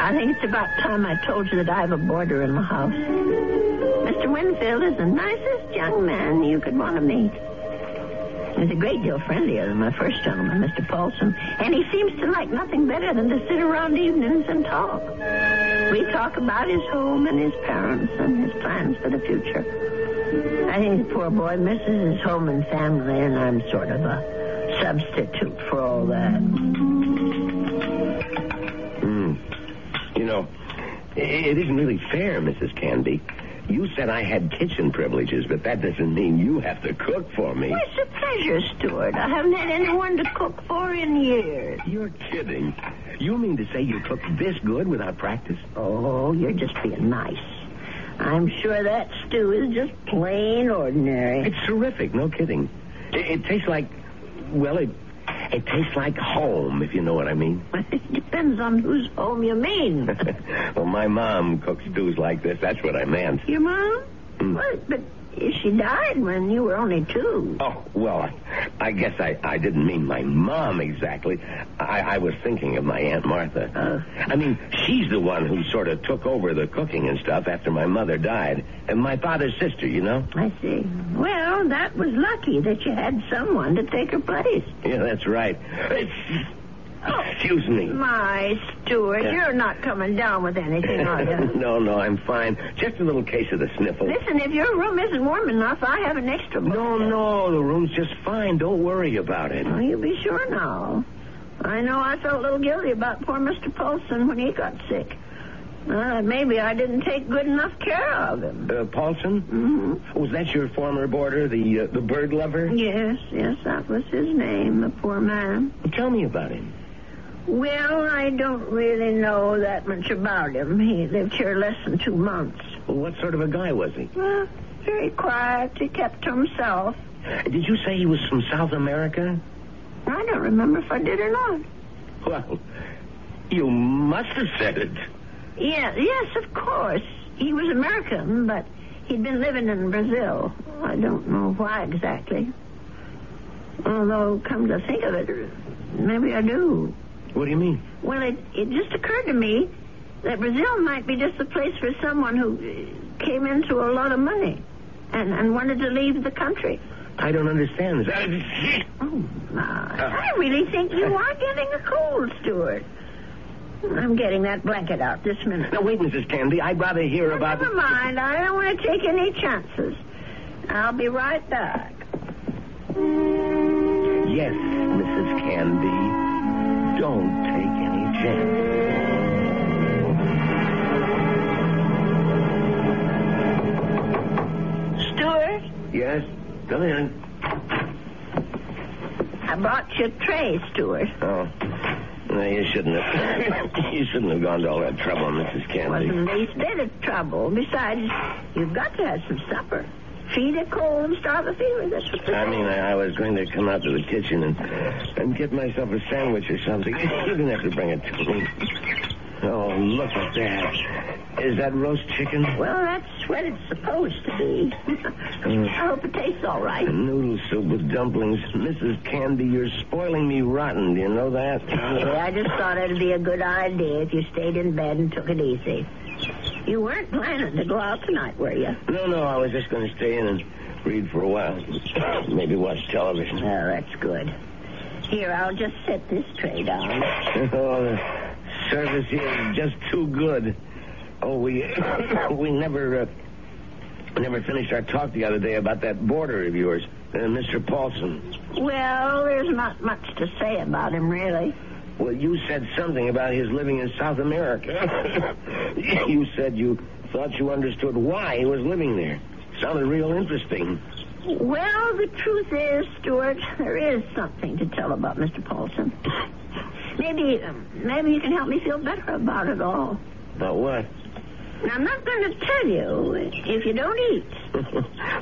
I think it's about time I told you that I have a boarder in the house. Mr. Winfield is the nicest young man you could want to meet. He's a great deal friendlier than my first gentleman, Mr. Paulson, and he seems to like nothing better than to sit around evenings and talk. We talk about his home and his parents and his plans for the future. I think the poor boy misses his home and family, and I'm sort of a substitute for all that. Know, it isn't really fair, Mrs. Canby. You said I had kitchen privileges, but that doesn't mean you have to cook for me. Well, it's a pleasure, Stuart. I haven't had anyone to cook for in years. You're kidding. You mean to say you cook this good without practice? Oh, you're just being nice. I'm sure that stew is just plain ordinary. It's terrific, no kidding. It, it tastes like, well, it it tastes like home, if you know what I mean. Well it depends on whose home you mean. well, my mom cooks stews like this. That's what I meant. Your mom? Hmm. Well, but she died when you were only two. Oh, well, I, I guess I, I didn't mean my mom exactly. I, I was thinking of my Aunt Martha. Oh. I mean, she's the one who sort of took over the cooking and stuff after my mother died. And my father's sister, you know? I see. Well, that was lucky that you had someone to take her place. Yeah, that's right. Excuse me. My Stuart, Yeah. you're not coming down with anything, are you? no, no, I'm fine. Just a little case of the sniffles. Listen, if your room isn't warm enough, I have an extra. No, no, the room's just fine. Don't worry about it. Well, you be sure now. I know I felt a little guilty about poor Mr. Paulson when he got sick. Uh, maybe I didn't take good enough care of him. Uh, Paulson? Mm-hmm. Was that your former boarder, the uh, the bird lover? Yes, yes, that was his name, the poor man. Tell me about him. Well, I don't really know that much about him. He lived here less than two months. Well, what sort of a guy was he? Well, very quiet. He kept to himself. Did you say he was from South America? I don't remember if I did or not. Well, you must have said it. Yeah, yes, of course. he was American, but he'd been living in Brazil. I don't know why exactly. Although, come to think of it, maybe I do. What do you mean? Well, it, it just occurred to me that Brazil might be just the place for someone who uh, came into a lot of money and, and wanted to leave the country. I don't understand. Is that... Oh, my. I really think you are getting a cold, Stuart. I'm getting that blanket out this minute. Now, wait, Mrs. Canby. I'd rather hear about... Never mind. I don't want to take any chances. I'll be right back. Yes, Mrs. Canby. Don't take any chances. Stuart, Yes? Come in. I brought your tray, Stuart. Oh. No, you shouldn't have. you shouldn't have gone to all that trouble, Mrs. Canby. Wasn't the least bit of trouble. Besides, you've got to have some supper. Feed a cold and starve a fever. That's what I mean, I, I was going to come out to the kitchen and and get myself a sandwich or something. You didn't have to bring it to me. Oh, look at that. Is that roast chicken? Well, that's what it's supposed to be. I hope it tastes all right. Noodle soup with dumplings. Mrs. Canby, you're spoiling me rotten. Do you know that? Yeah, I just thought it'd be a good idea if you stayed in bed and took it easy. You weren't planning to go out tonight, were you? No, no, I was just going to stay in and read for a while. Maybe watch television. Oh, that's good. Here, I'll just set this tray down. oh, the service here is just too good. Oh, we we never uh, never finished our talk the other day about that boarder of yours, uh, Mr. Paulson. Well, there's not much to say about him, really. Well, you said something about his living in South America. you said you thought you understood why he was living there. Sounded real interesting. Well, the truth is, Stuart, there is something to tell about Mr. Paulson. Maybe, um, maybe you can help me feel better about it all. About what? Now, I'm not going to tell you if you don't eat.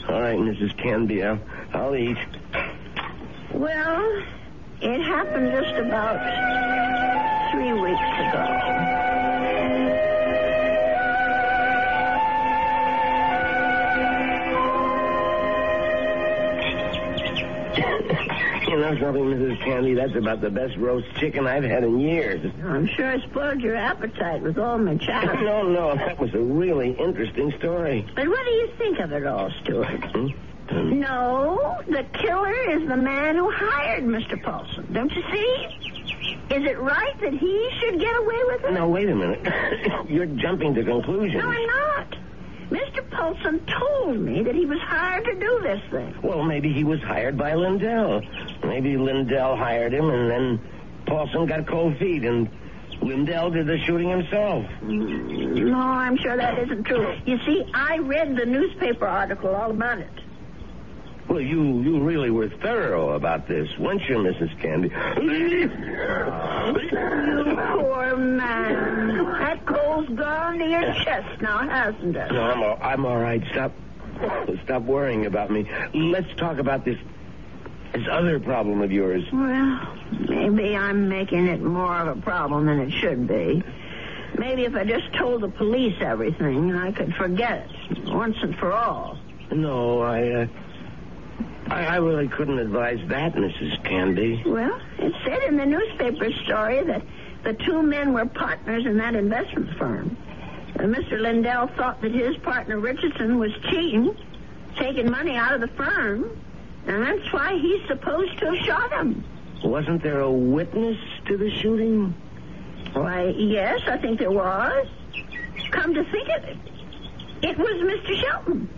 All right, Mrs. Canby, I'll, I'll eat. Well, it happened just about three weeks ago. You know something, Mrs. Canby? That's about the best roast chicken I've had in years. I'm sure I spoiled your appetite with all my chatter. No, no, that was a really interesting story. But what do you think of it all, Stuart? Hmm? Hmm. No, the killer is the man who hired Mr. Paulson. Don't you see? Is it right that he should get away with it? Now, wait a minute. You're jumping to conclusions. No, I'm not. Mr. Paulson told me that he was hired to do this thing. Well, maybe he was hired by Lindell. Maybe Lindell hired him, and then Paulson got cold feet, and Lindell did the shooting himself. Mm, No, I'm sure that isn't true. You see, I read the newspaper article all about it. Well, you you really were thorough about this, weren't you, Mrs. Canby? You poor man. That cold's gone to your chest now, hasn't it? No, I'm all, I'm all right. Stop stop worrying about me. Let's talk about this this other problem of yours. Well, maybe I'm making it more of a problem than it should be. Maybe if I just told the police everything, I could forget it once and for all. No, I uh, I, I really couldn't advise that, Mrs. Canby. Well, it said in the newspaper story that the two men were partners in that investment firm. And Mr. Lindell thought that his partner Richardson was cheating, taking money out of the firm, and that's why he's supposed to have shot him. Wasn't there a witness to the shooting? Why, yes, I think there was. Come to think of it, it was Mr. Shelton.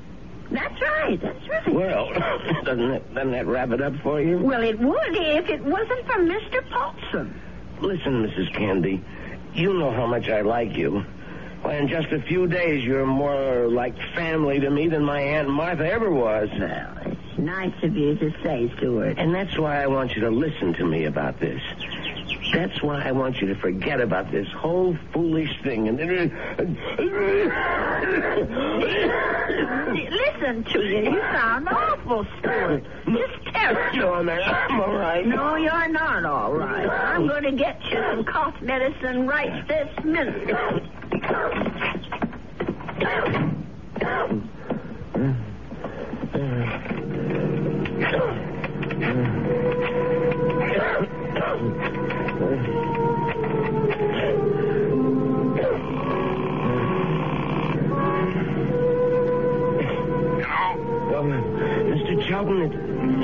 That's right, that's right. Well, doesn't that, doesn't that wrap it up for you? Well, it would if it wasn't for Mr. Paulson. Listen, Mrs. Canby, you know how much I like you. Why, in just a few days, you're more like family to me than my Aunt Martha ever was. Well, it's nice of you to say, Stuart. And that's why I want you to listen to me about this. That's why I want you to forget about this whole foolish thing. And uh, Listen to you. You sound awful, Stuart. Just terrible. No, I'm, I'm all right. No, you're not all right. I'm going to get you some cough medicine right this minute.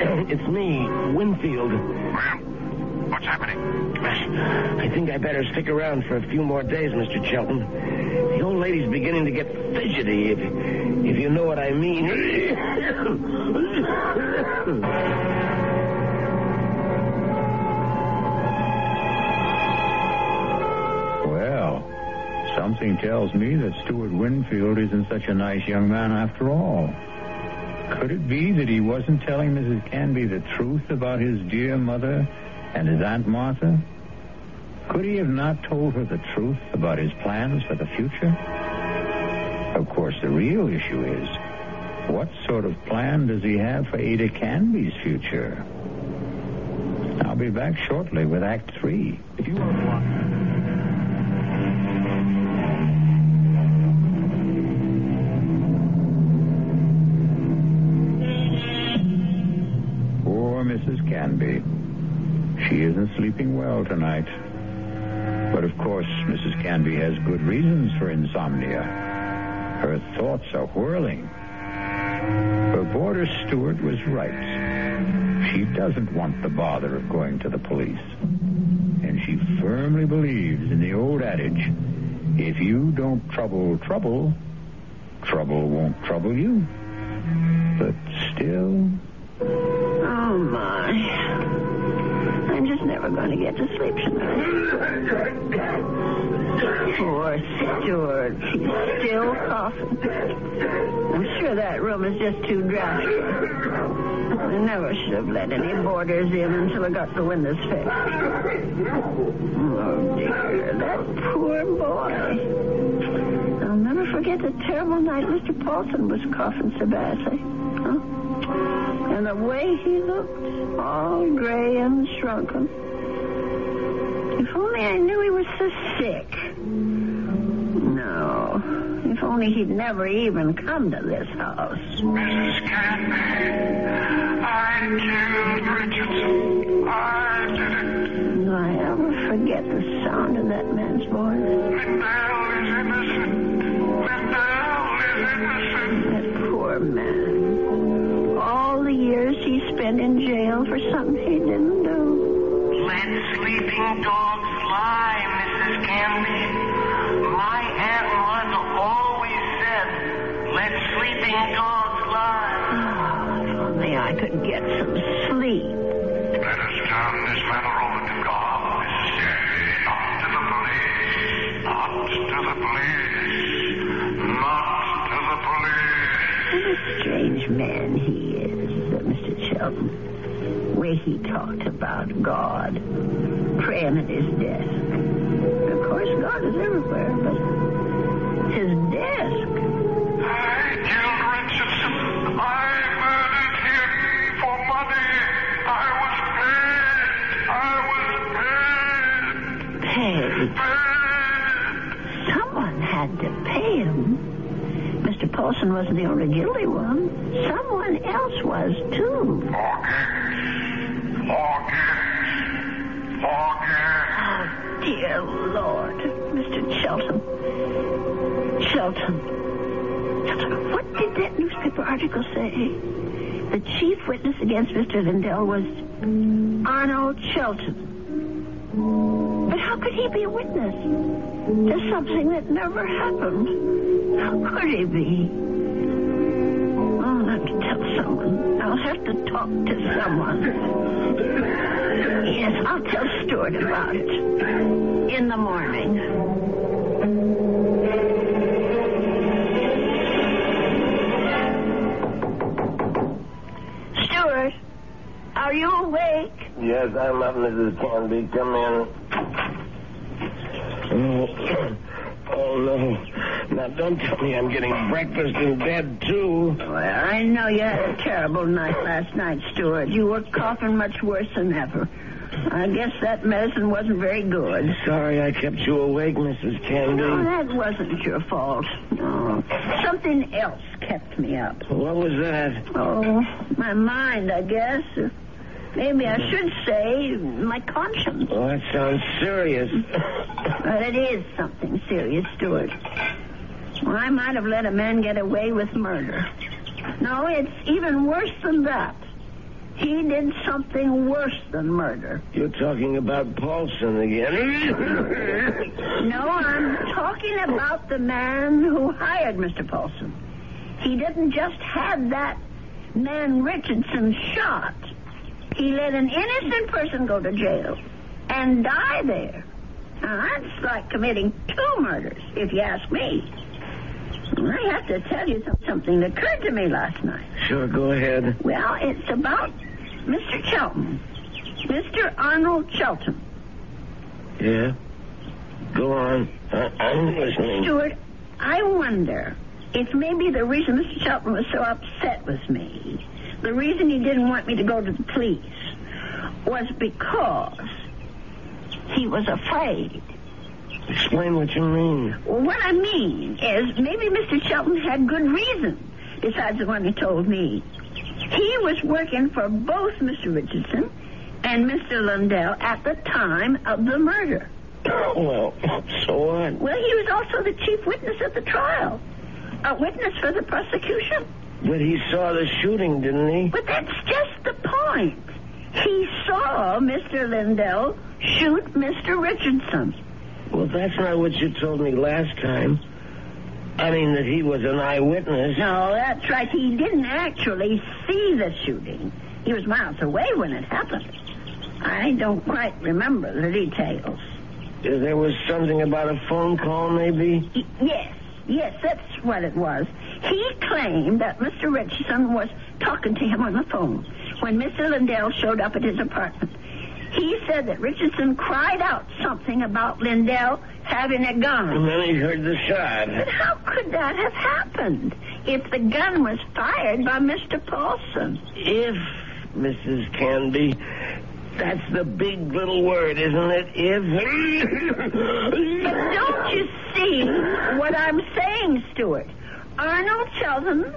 It's me, Winfield. Well, what's happening? I think I better stick around for a few more days, Mr. Shelton. The old lady's beginning to get fidgety, if, if you know what I mean. Well, something tells me that Stuart Winfield isn't such a nice young man after all. Could it be that he wasn't telling Mrs. Canby the truth about his dear mother and his Aunt Martha? Could he have not told her the truth about his plans for the future? Of course, the real issue is, what sort of plan does he have for Ada Canby's future? I'll be back shortly with Act Three. If you are Mrs. Canby. She isn't sleeping well tonight. But of course, Mrs. Canby has good reasons for insomnia. Her thoughts are whirling. Her boarder Stuart was right. She doesn't want the bother of going to the police. And she firmly believes in the old adage if you don't trouble trouble, trouble won't trouble you. But still. Oh, my. Never going to get to sleep tonight. Poor Stuart. He's still coughing. I'm sure that room is just too drafty. I never should have let any boarders in until I got the windows fixed. Oh, dear. That poor boy. I'll never forget the terrible night Mr. Paulson was coughing so badly. Huh? And the way he looked, all gray and shrunken. If only I knew he was so sick. No. If only he'd never even come to this house. Mrs. Canby, I killed Richardson. I did it. Do I ever forget the sound of that man's voice? Lindell is innocent. Lindell is innocent. That poor man. All the years he spent in jail for something he didn't do. Let sleeping dogs lie, Mrs. Canby. My Aunt Martha always said, let sleeping dogs lie. Oh, if only I could get some sleep. Way he talked about God, praying at his desk. Of course, God is everywhere, but his desk. I killed Richardson. I murdered him for money. I was paid. I was paid. Paid. Someone had to pay him. Mr. Paulson wasn't the only guilty one. Someone else was, too. Forget. Shelton. Shelton. Shelton, what did that newspaper article say? The chief witness against Mr. Lindell was Arnold Shelton. But how could he be a witness to something that never happened? How could he be? I'll have to tell someone. I'll have to talk to someone. Yes, I'll tell Stuart about it. In the morning. Stuart, are you awake? Yes, I'm up, Mrs. Canby. Come in. Oh, oh no. Now, don't tell me I'm getting breakfast in bed, too. Well, I know you had a terrible night last night, Stuart. You were coughing much worse than ever. I guess that medicine wasn't very good. Sorry I kept you awake, Mrs. Canby. No, that wasn't your fault. No. Something else kept me up. What was that? Oh, my mind, I guess. Maybe I should say my conscience. Oh, that sounds serious. But it is something serious, Stuart. Well, I might have let a man get away with murder. No, it's even worse than that. He did something worse than murder. You're talking about Paulson again. No, I'm talking about the man who hired Mr. Paulson. He didn't just have that man Richardson shot. He let an innocent person go to jail and die there. Now, that's like committing two murders, if you ask me. I have to tell you something that occurred to me last night. sure, go ahead. Well, it's about Mr. Shelton. Mr. Arnold Shelton. Yeah? Go on. I- I'm listening. Stuart, I wonder if maybe the reason Mr. Shelton was so upset with me, the reason he didn't want me to go to the police, was because he was afraid. Explain what you mean. Well, what I mean is maybe Mr. Shelton had good reason besides the one he told me. He was working for both Mr. Richardson and Mr. Lindell at the time of the murder. Well, so what? Well, he was also the chief witness at the trial, a witness for the prosecution. But he saw the shooting, didn't he? But that's just the point. He saw Mr. Lindell shoot Mr. Richardson. Well, that's not what you told me last time. I mean that he was an eyewitness. No, that's right. He didn't actually see the shooting. He was miles away when it happened. I don't quite remember the details. There was something about a phone call, maybe? Yes, yes, that's what it was. He claimed that Mr. Richardson was talking to him on the phone when Mr. Lindell showed up at his apartment. He said that Richardson cried out something about Lindell having a gun. And then he heard the shot. But how could that have happened if the gun was fired by Mr. Paulson? If, Mrs. Canby, that's the big little word, isn't it? If. But don't you see what I'm saying, Stuart? Arnold Shelton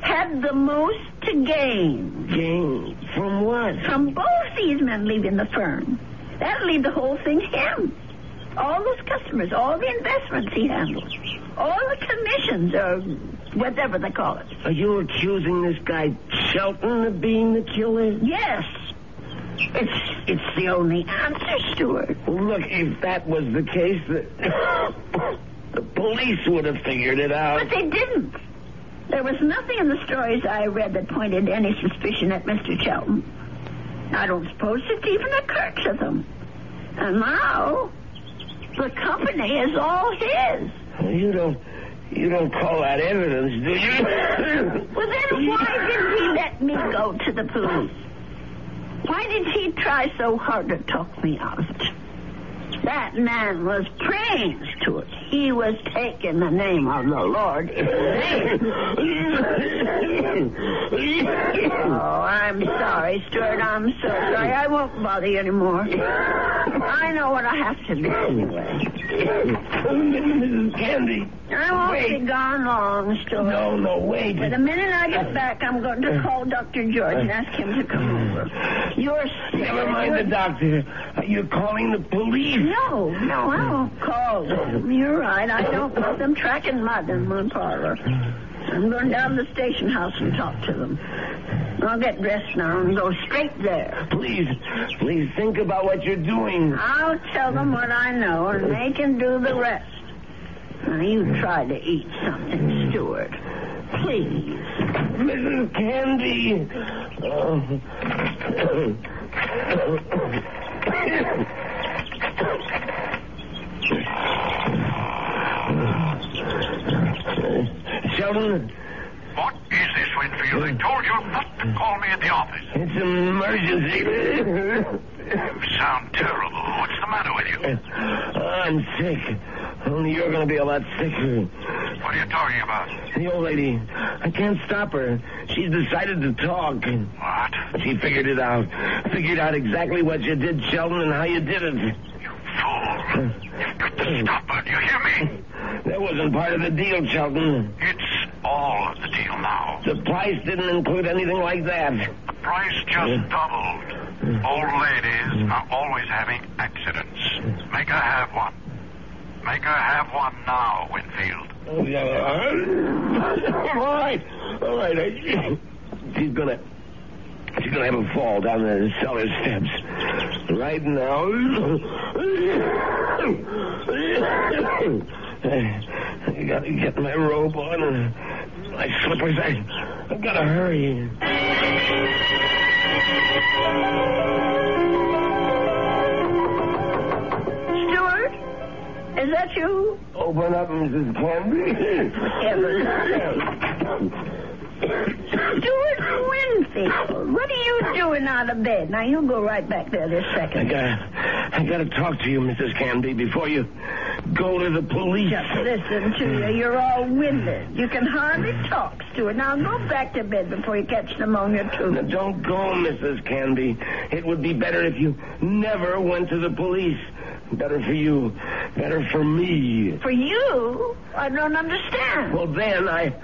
had the most to gain Gain from what? from both these men leaving the firm. That'll leave the whole thing him. All those customers, all the investments he handles, all the commissions, or whatever they call it. Are you accusing this guy Shelton of being the killer? Yes. It's it's the only answer, Stuart. Look, if that was the case, the, the police would have figured it out. But they didn't. There was nothing in the stories I read that pointed any suspicion at Mr. Shelton. I don't suppose it even occurred to them. And now, the company is all his. You don't, you don't call that evidence, do you? Well, then why didn't he let me go to the police? Why did he try so hard to talk me out of it? That man was praying to it. He was taking the name of the Lord. Oh, I'm sorry, Stuart. I'm so sorry. I won't bother you anymore. I know what I have to do anyway. Mrs. Canby. I won't Wait. be gone long, Stuart. No, no, wait. But the minute I get back, I'm going to call Dr. George and ask him to come over. You're sick. Never mind the doctor. You're calling the police. No, no, I won't call them. You're right. I don't want them tracking mud in my parlor. I'm going down to the station house and talk to them. I'll get dressed now and go straight there. Please, please think about what you're doing. I'll tell them what I know, and they can do the rest. Now, you try to eat something, Stuart. Please. Mrs. Canby. Uh, Shelton, What is this, Winfield? I hmm. told you not to call me at the office. it's an emergency. You sound terrible. What's the matter with you? I'm sick. Only you're going to be a lot sicker. What are you talking about? The old lady. I can't stop her. She's decided to talk. What? She figured it out. Figured out exactly what you did, Shelton, and how you did it. You Fool. You've got to stop her. Do you hear me? That wasn't part of the deal, Shelton. It's all of the deal now. The price didn't include anything like that. The price just doubled. Old ladies are always having accidents. Make her have one. Make her have one now, Winfield. Oh, yeah, all right. All right. She's gonna. She's gonna have a fall down the cellar steps. Right now. I gotta get my robe on and my slippers. I, I gotta hurry. Stuart? Is that you? Open up, Mrs. Canby. Stuart Winfield, what are you doing out of bed? Now, you go right back there this second. I gotta, I gotta talk to you, Mrs. Canby, before you go to the police. Just listen to you. Hmm. You're all winded. You can hardly talk, Stuart. Now, go back to bed before you catch pneumonia, Now, too. don't go, Mrs. Canby. It would be better if you never went to the police. Better for you. Better for me. For you? I don't understand. Well, then I.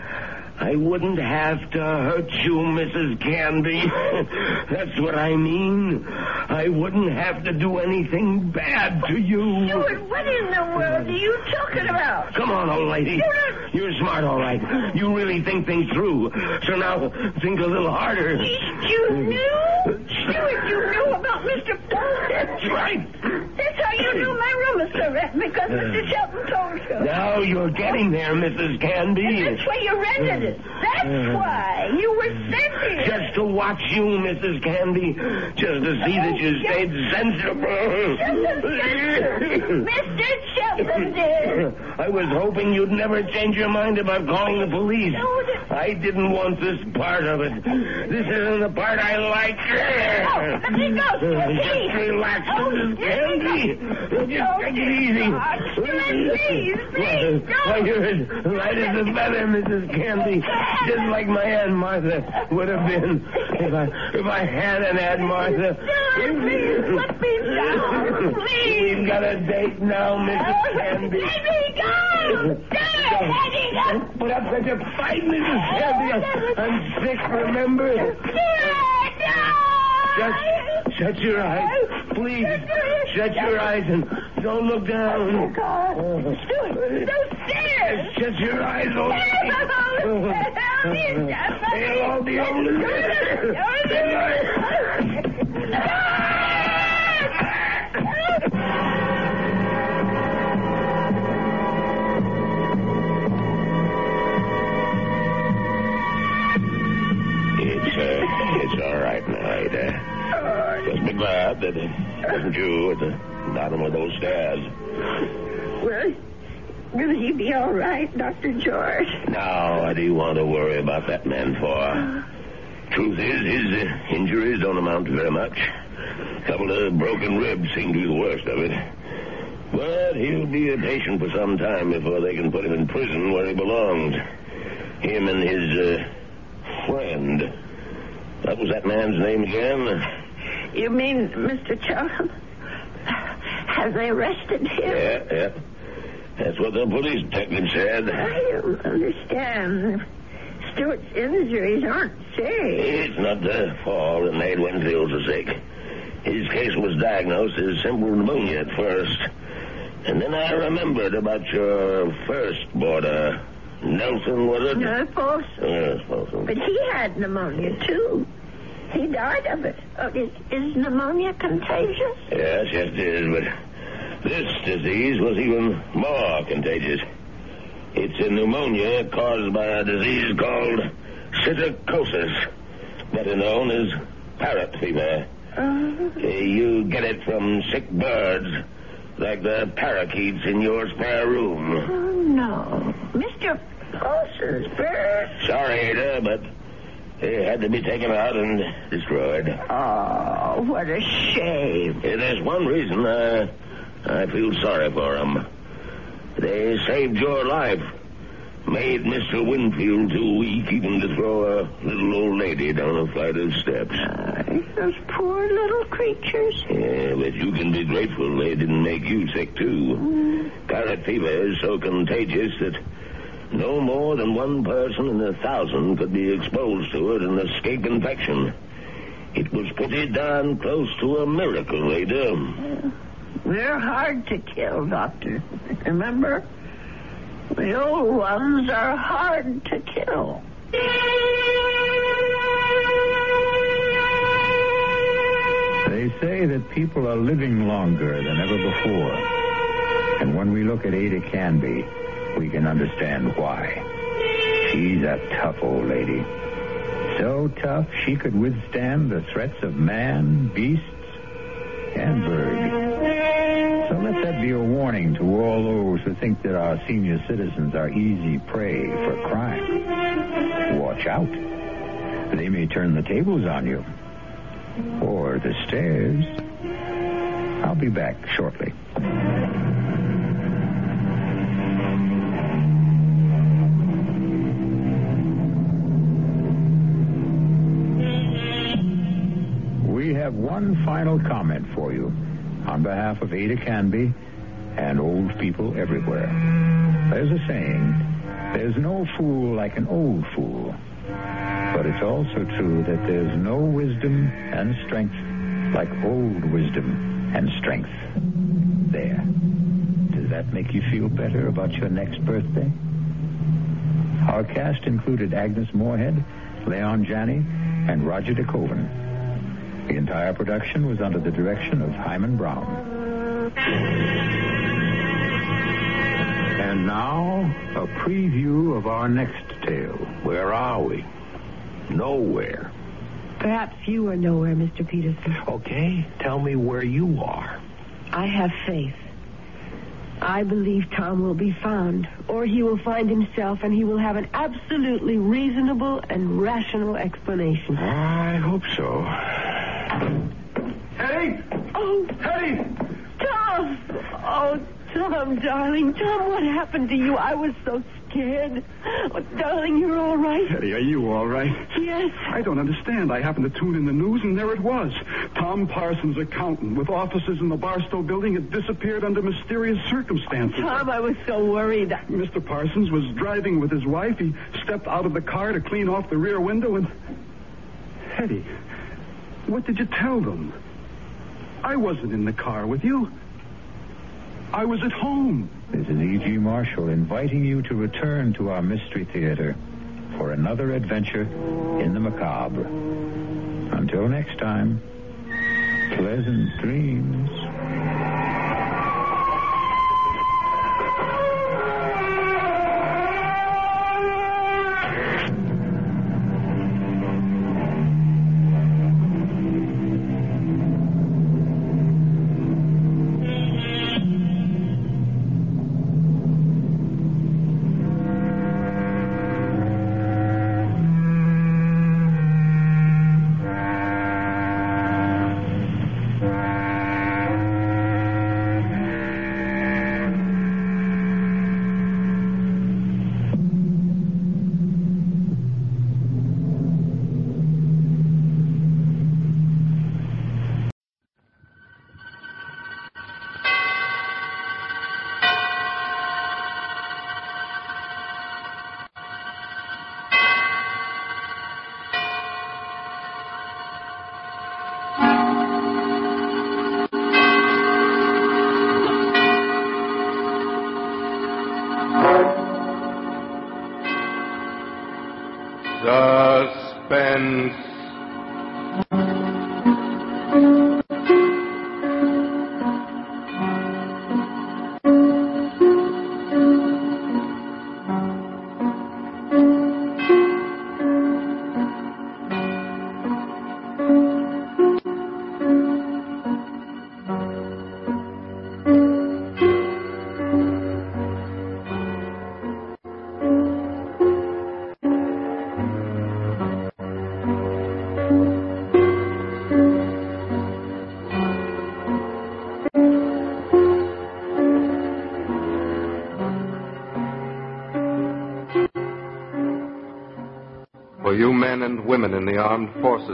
I wouldn't have to hurt you, Mrs. Canby. That's what I mean. I wouldn't have to do anything bad to you. Stuart, what in the world are you talking about? Come on, old lady. Stuart! You're smart, all right. You really think things through. So now think a little harder. You knew? Stuart, you knew about Mr. Paul. That's right. That's how you knew my room was so wet, because Mr. Uh, Shelton told you. Now you're getting there, Mrs. Canby. That's why you rented it. That's mm. why. You were sent here. Just to watch you, Mrs. Canby. Just to see that you stayed sensible. Mr. Shelton did. I was hoping you'd never change your mind about calling the police. No, I didn't want this part of it. This isn't the part I like. Oh, let me go, Just relax, Oh, Mrs. let me Canby. go. Just Oh, take it easy. God. Stuart, please, please, don't. light as a feather, Mrs. Canby. Just like my Aunt Martha would have been if I if I had an Aunt Martha. Stuart, please, let me down. Please. We've got a date now, Mrs. Canby. Let me go. Let me go. Don't put up such a fight, Mrs. Canby. I'm- sick, remember? Just shut your eyes. Please, shut your eyes and don't look down. Oh, God. Oh. Stuart, those stairs. Shut your eyes, old. They'll all be It's, uh, it's all right now, Ada. Just be glad that it wasn't you at the bottom of those stairs. Well, will he be all right, Dr. George? Now, what do you want to worry about that man for? Truth is, his uh, injuries don't amount to very much. A couple of broken ribs seem to be the worst of it. But he'll be a patient for some time before they can put him in prison where he belongs. Him and his uh, friend. What was that man's name again? You mean Mr. Shelton? Have they arrested him? Yeah, yeah. That's what the police detective said. I don't understand. Stuart's injuries aren't serious. It's not the fall that made Winfield so sick. His case was diagnosed as simple pneumonia at first. And then I remembered about your first boarder. Nelson, was it? No, Paulson. Yes, Nelson. But he had pneumonia, too. He died of it. Oh, is, is pneumonia contagious? Yes, yes, it is, but this disease was even more contagious. It's a pneumonia caused by a disease called psittacosis, better known as parrot fever. Uh, You get it from sick birds, like the parakeets in your spare room. oh, no. Mr. Paulson's bird. Sorry, Ada, but they had to be taken out and destroyed. Oh, what a shame. There's one reason I, I feel sorry for them. They saved your life. Made Mr. Winfield too weak even to throw a little old lady down a flight of steps. Those poor little creatures. Yeah, but you can be grateful they didn't make you sick, too. Mm. Parrot fever is so contagious that no more than one person in a thousand could be exposed to it and escape infection. It was pretty darn close to a miracle, Ada. We're hard to kill, Doctor. Remember? The old ones are hard to kill. They say that people are living longer than ever before. And when we look at Ada Canby, we can understand why. She's a tough old lady. So tough she could withstand the threats of man, beasts, and bird. Let that be a warning to all those who think that our senior citizens are easy prey for crime. Watch out. They may turn the tables on you. Or the stairs. I'll be back shortly. We have one final comment for you on behalf of Ada Canby and old people everywhere. There's a saying, there's no fool like an old fool. But it's also true that there's no wisdom and strength like old wisdom and strength. There. Does that make you feel better about your next birthday? Our cast included Agnes Moorehead, Leon Janney, and Roger DeKoven. The entire production was under the direction of Himan Brown. And now, a preview of our next tale. Where are we? Nowhere. Perhaps you are nowhere, Mr. Peterson. Okay, tell me where you are. I have faith. I believe Tom will be found, or he will find himself, and he will have an absolutely reasonable and rational explanation. I hope so. Hetty! Oh, Hetty! Tom! Oh, Tom, darling, Tom, what happened to you? I was so scared. Oh, darling, you're all right? Hetty, are you all right? Yes. I don't understand. I happened to tune in the news, and there it was. Tom Parsons, accountant, with offices in the Barstow building, had disappeared under mysterious circumstances. Tom, I was so worried. Mr. Parsons was driving with his wife. He stepped out of the car to clean off the rear window, and. Hetty, what did you tell them? I wasn't in the car with you. I was at home. This is E.G. Marshall inviting you to return to our Mystery Theater for another adventure in the macabre. Until next time, pleasant dreams.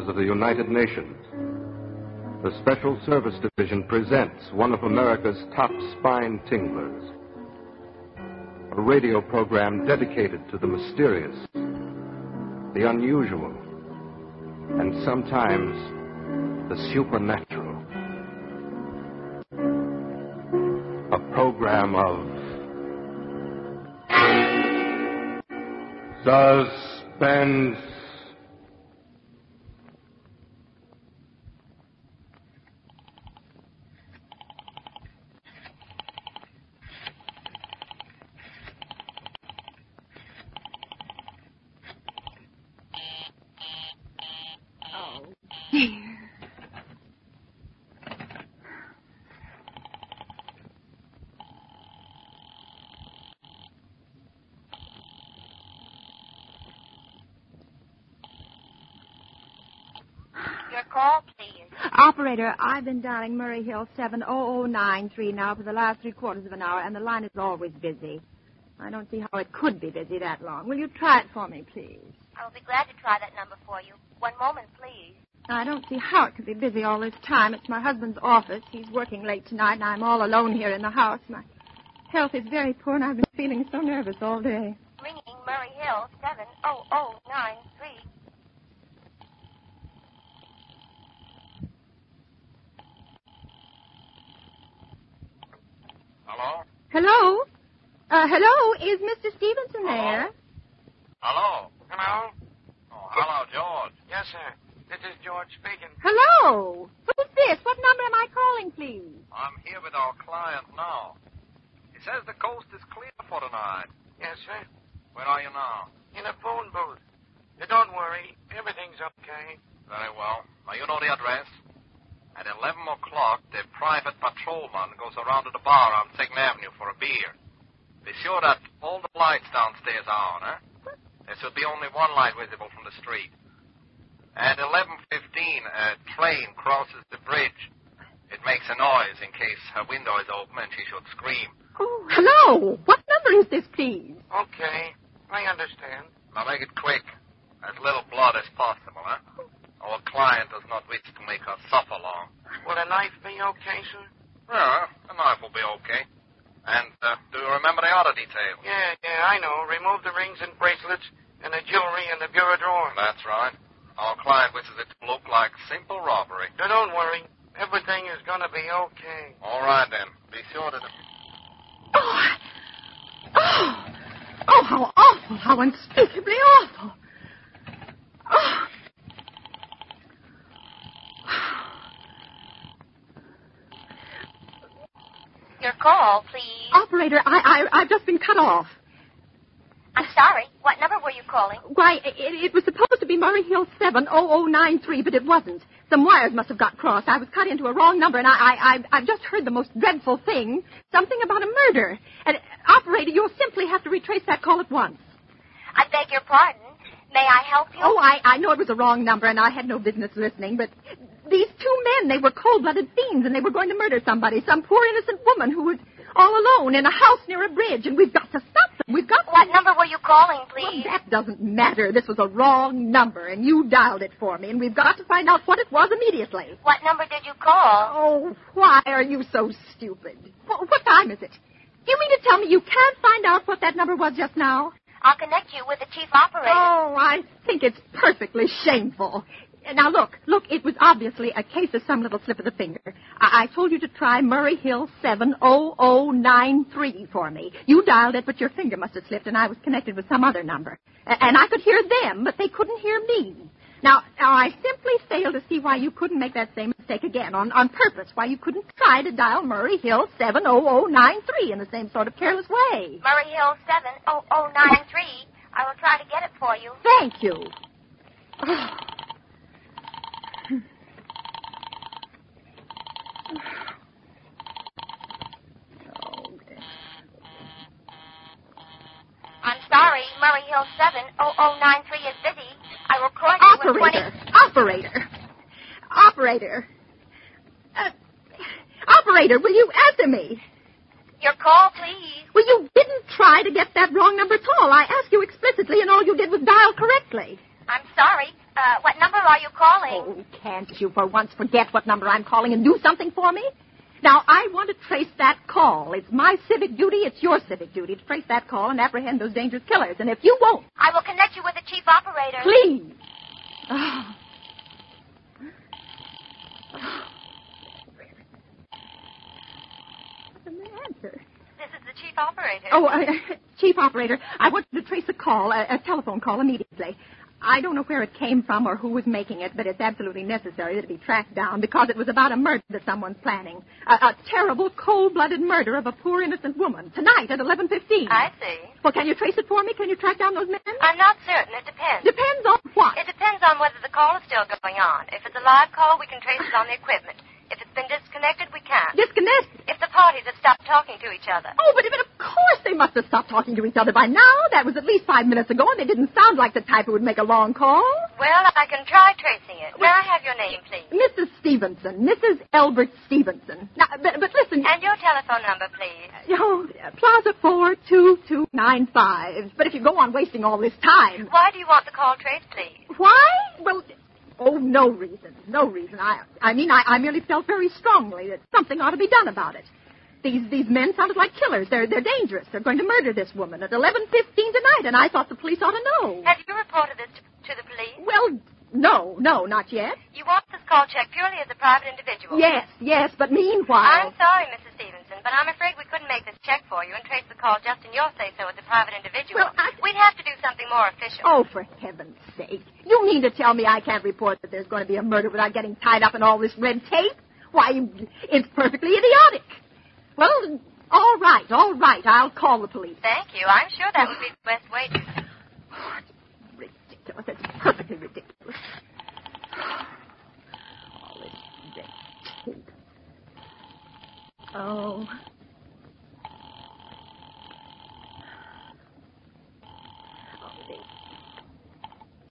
Forces of the United Nations. The Special Service Division presents one of America's top spine tinglers. A radio program dedicated to the mysterious, the unusual, and sometimes the supernatural. A program of suspense. Your call, please. Operator, I've been dialing Murray Hill 70093 now for the last three quarters of an hour, and the line is always busy. I don't see how it could be busy that long. Will you try it for me, please? I'll be glad to try that number for you. One moment, please. I don't see how it could be busy all this time. It's my husband's office. He's working late tonight, and I'm all alone here in the house. My health is very poor, and I've been feeling so nervous all day. Ringing Murray Hill 70093. Hello? Hello? Uh, hello? Is Mr. Stevenson there? Hello? Hello? Oh, hello, George. Yes, sir. This is George speaking. Hello? Who's this? What number am I calling, please? I'm here with our client now. He says the coast is clear for tonight. Yes, sir. Where are you now? In a phone booth. Now, don't worry. Everything's okay. Very well. Now, you know the address. At 11 o'clock, the private patrolman goes around to the bar on 2nd Avenue for a beer. Be sure that all the lights downstairs are on, eh? There should be only one light visible from the street. At 11.15, a train crosses the bridge. It makes a noise in case her window is open and she should scream. Oh, hello. What number is this, please? Okay. I understand. Now make it quick. As little blood as possible, huh? Our client does not wish to make her suffer long. Will a knife be okay, sir? Yeah, a knife will be okay. And uh, do you remember the other details? Yeah, yeah, I know. Remove the rings and bracelets and the jewelry in the bureau drawer. That's right. Our client wishes it to look like simple robbery. Now, don't worry. Everything is going to be okay. All right, then. Be sure to... Oh, oh, oh, how awful, how unspeakably awful. Oh. Your call, please. Operator, I, I, I've just been cut off. I'm sorry. What number were you calling? Why, it, it was supposed to be Murray Hill 70093, but it wasn't. Some wires must have got crossed. I was cut into a wrong number, and I, I, I, I've just heard the most dreadful thing. Something about a murder. And, operator, you'll simply have to retrace that call at once. I beg your pardon. May I help you? Oh, I, I know it was a wrong number, and I had no business listening, but these two men, they were cold-blooded fiends, and they were going to murder somebody, some poor innocent woman who was all alone in a house near a bridge, and we've got to stop them. We've got to... What number were you calling, please? Well, that doesn't matter. This was a wrong number, and you dialed it for me, and we've got to find out what it was immediately. What number did you call? Oh, why are you so stupid? What, what time is it? Do you mean to tell me you can't find out what that number was just now? I'll connect you with the chief operator. Oh, I think it's perfectly shameful. Now, look, look, it was obviously a case of some little slip of the finger. I, I told you to try Murray Hill 70093 for me. You dialed it, but your finger must have slipped, and I was connected with some other number. A- and I could hear them, but they couldn't hear me. Now, now, I simply fail to see why you couldn't make that same mistake again on, on purpose, why you couldn't try to dial Murray Hill 70093 in the same sort of careless way. Murray Hill 70093. I will try to get it for you. Thank you. I'm sorry. Murray Hill 70093 is busy. I will call you in 20... Operator! Operator! Operator! Uh, operator, will you answer me? Your call, please. Well, you didn't try to get that wrong number at all. I asked you explicitly, and all you did was dial correctly. I'm sorry. Uh, what number are you calling? Oh, can't you for once forget what number I'm calling and do something for me? Now, I want to trace that call. It's my civic duty, it's your civic duty to trace that call and apprehend those dangerous killers. And if you won't, I will connect you with the chief operator. please. Oh. Oh. What's the answer? This is the chief operator. Oh, uh, Chief Operator, I want you to trace a call, a, a telephone call immediately. I don't know where it came from or who was making it, but it's absolutely necessary that it be tracked down because it was about a murder that someone's planning. A, a terrible, cold-blooded murder of a poor innocent woman tonight at 11:15. I see. Well, can you trace it for me? Can you track down those men? I'm not certain. It depends. Depends on what? It depends on whether the call is still going on. If it's a live call, we can trace it on the equipment. If it's been disconnected, we can't. Disconnected? If the parties have stopped talking to each other. Oh, but, but of course they must have stopped talking to each other by now. That was at least five minutes ago, and they didn't sound like the type who would make a long call. Well, I can try tracing it. May I have your name, please? Mrs. Stevenson, Mrs. Elbert Stevenson. Now, but, but listen. And your telephone number, please. Oh, Plaza 42295. But if you go on wasting all this time. Why do you want the call traced, please? Why? Well, oh, no reason. No reason. I, I mean, I, I merely felt very strongly that something ought to be done about it. These these men sounded like killers. They're they're dangerous. They're going to murder this woman at eleven fifteen tonight, and I thought the police ought to know. Have you reported this to, to the police? Well, no, no, not yet. You want this call checked purely as a private individual? Yes, yes, but meanwhile. I'm sorry, Mrs. Stevenson, but I'm afraid we couldn't make this check for you and trace the call just in your say-so as a private individual. Well, I- We'd have to do something more official. Oh, for heaven's sake. You mean to tell me I can't report that there's going to be a murder without getting tied up in all this red tape? Why, it's perfectly idiotic. Well, all right, all right. I'll call the police. Thank you. I'm sure that would be the best way to... Ridiculous. It's perfectly ridiculous. All this red tape. Oh.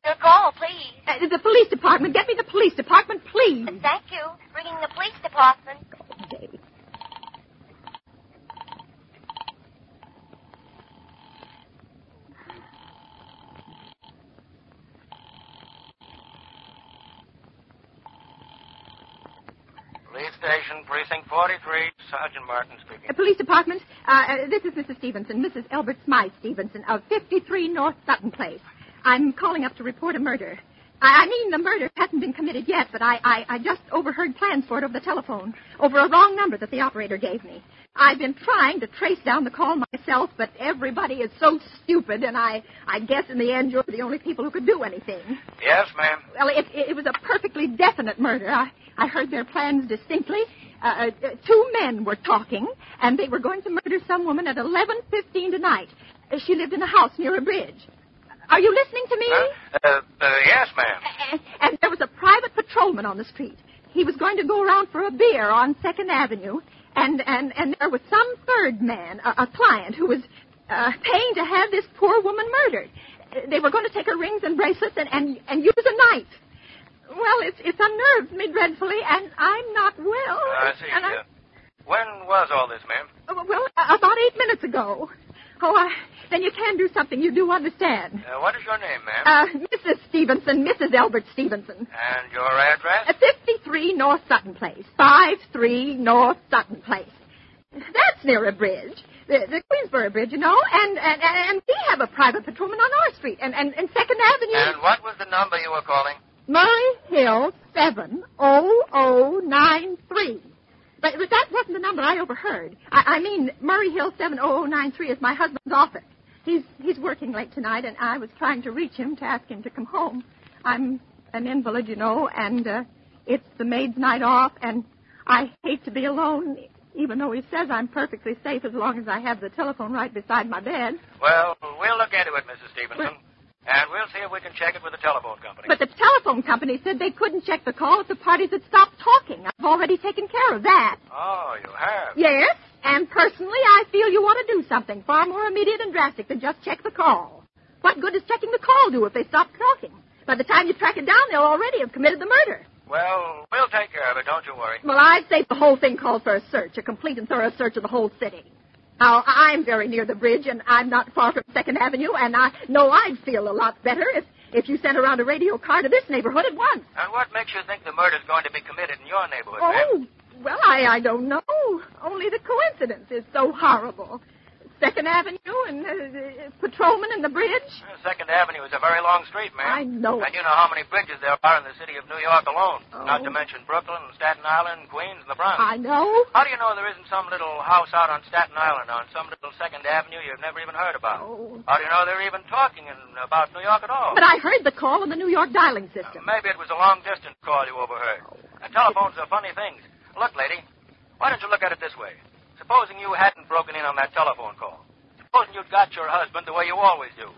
Your call, please. Uh, the police department. Get me the police department, please. Thank you. Ringing the police department. Okay. Police station, precinct 43. Sergeant Martin speaking. Uh, police department. Uh, uh, this is Mrs. Stevenson, Mrs. Elbert Smythe Stevenson of 53 North Sutton Place. I'm calling up to report a murder. I, I mean, the murder hasn't been committed yet, but I, I, I just overheard plans for it over the telephone, over a wrong number that the operator gave me. I've been trying to trace down the call myself, but everybody is so stupid, and I, I guess in the end you're the only people who could do anything. Yes, ma'am. Well, it, it was a perfectly definite murder. I, I heard their plans distinctly. Uh, uh, two men were talking, and they were going to murder some woman at 11.15 tonight. Uh, she lived in a house near a bridge. Are you listening to me? Uh, uh, yes, ma'am. And, and there was a private patrolman on the street. He was going to go around for a beer on Second Avenue, and and and there was some third man, a, a client, who was uh, paying to have this poor woman murdered. Uh, They were going to take her rings and bracelets and and, and use a knife. Well, it's it's unnerved me dreadfully, and I'm not well. I see. And I, Uh, when was all this, ma'am? uh, well, uh, about eight minutes ago. Oh, I, then you can do something. You do understand. Uh, what is your name, ma'am? Uh, Mrs. Stevenson, Mrs. Elbert Stevenson. and your address? Uh, 53 North Sutton Place. 53 North Sutton Place. That's near a bridge. The, the Queensboro Bridge, you know, and, and, and we have a private patrolman on our street, and, and, and Second Avenue. And what was the number you were calling? Murray Hill 70093. But, but that wasn't the number I overheard. I, I mean, Murray Hill 70093 is my husband's office. He's, he's working late tonight, and I was trying to reach him to ask him to come home. I'm an invalid, you know, and uh, it's the maid's night off, and I hate to be alone, even though he says I'm perfectly safe as long as I have the telephone right beside my bed. Well, we'll look into it, Mrs. Stevenson. And we'll see if we can check it with the telephone company. But the telephone company said they couldn't check the call if the parties had stopped talking. I've already taken care of that. Oh, you have? Yes, and personally, I feel you want to do something far more immediate and drastic than just check the call. What good does checking the call do if they stop talking? By the time you track it down, they'll already have committed the murder. Well, we'll take care of it, don't you worry. Well, I'd say the whole thing calls for a search, a complete and thorough search of the whole city. Now, I'm very near the bridge, and I'm not far from Second Avenue, and I know I'd feel a lot better if, if you sent around a radio car to this neighborhood at once. And what makes you think the murder's going to be committed in your neighborhood, Oh, ma'am? Well, I, I don't know. Only the coincidence is so horrible. Second Avenue and uh, the patrolman and the bridge. Second Avenue is a very long street, ma'am. I know And you know how many bridges there are in the city of New York alone. Oh. Not to mention Brooklyn, and Staten Island, Queens, and the Bronx. I know. How do you know there isn't some little house out on Staten Island on some little Second Avenue you've never even heard about? Oh. How do you know they're even talking in, about New York at all? But I heard the call on the New York dialing system. Maybe it was a long distance call you overheard. And telephones are funny things. Look, lady, why don't you look at it this way? Supposing you hadn't broken in on that telephone call. Supposing you'd got your husband the way you always do.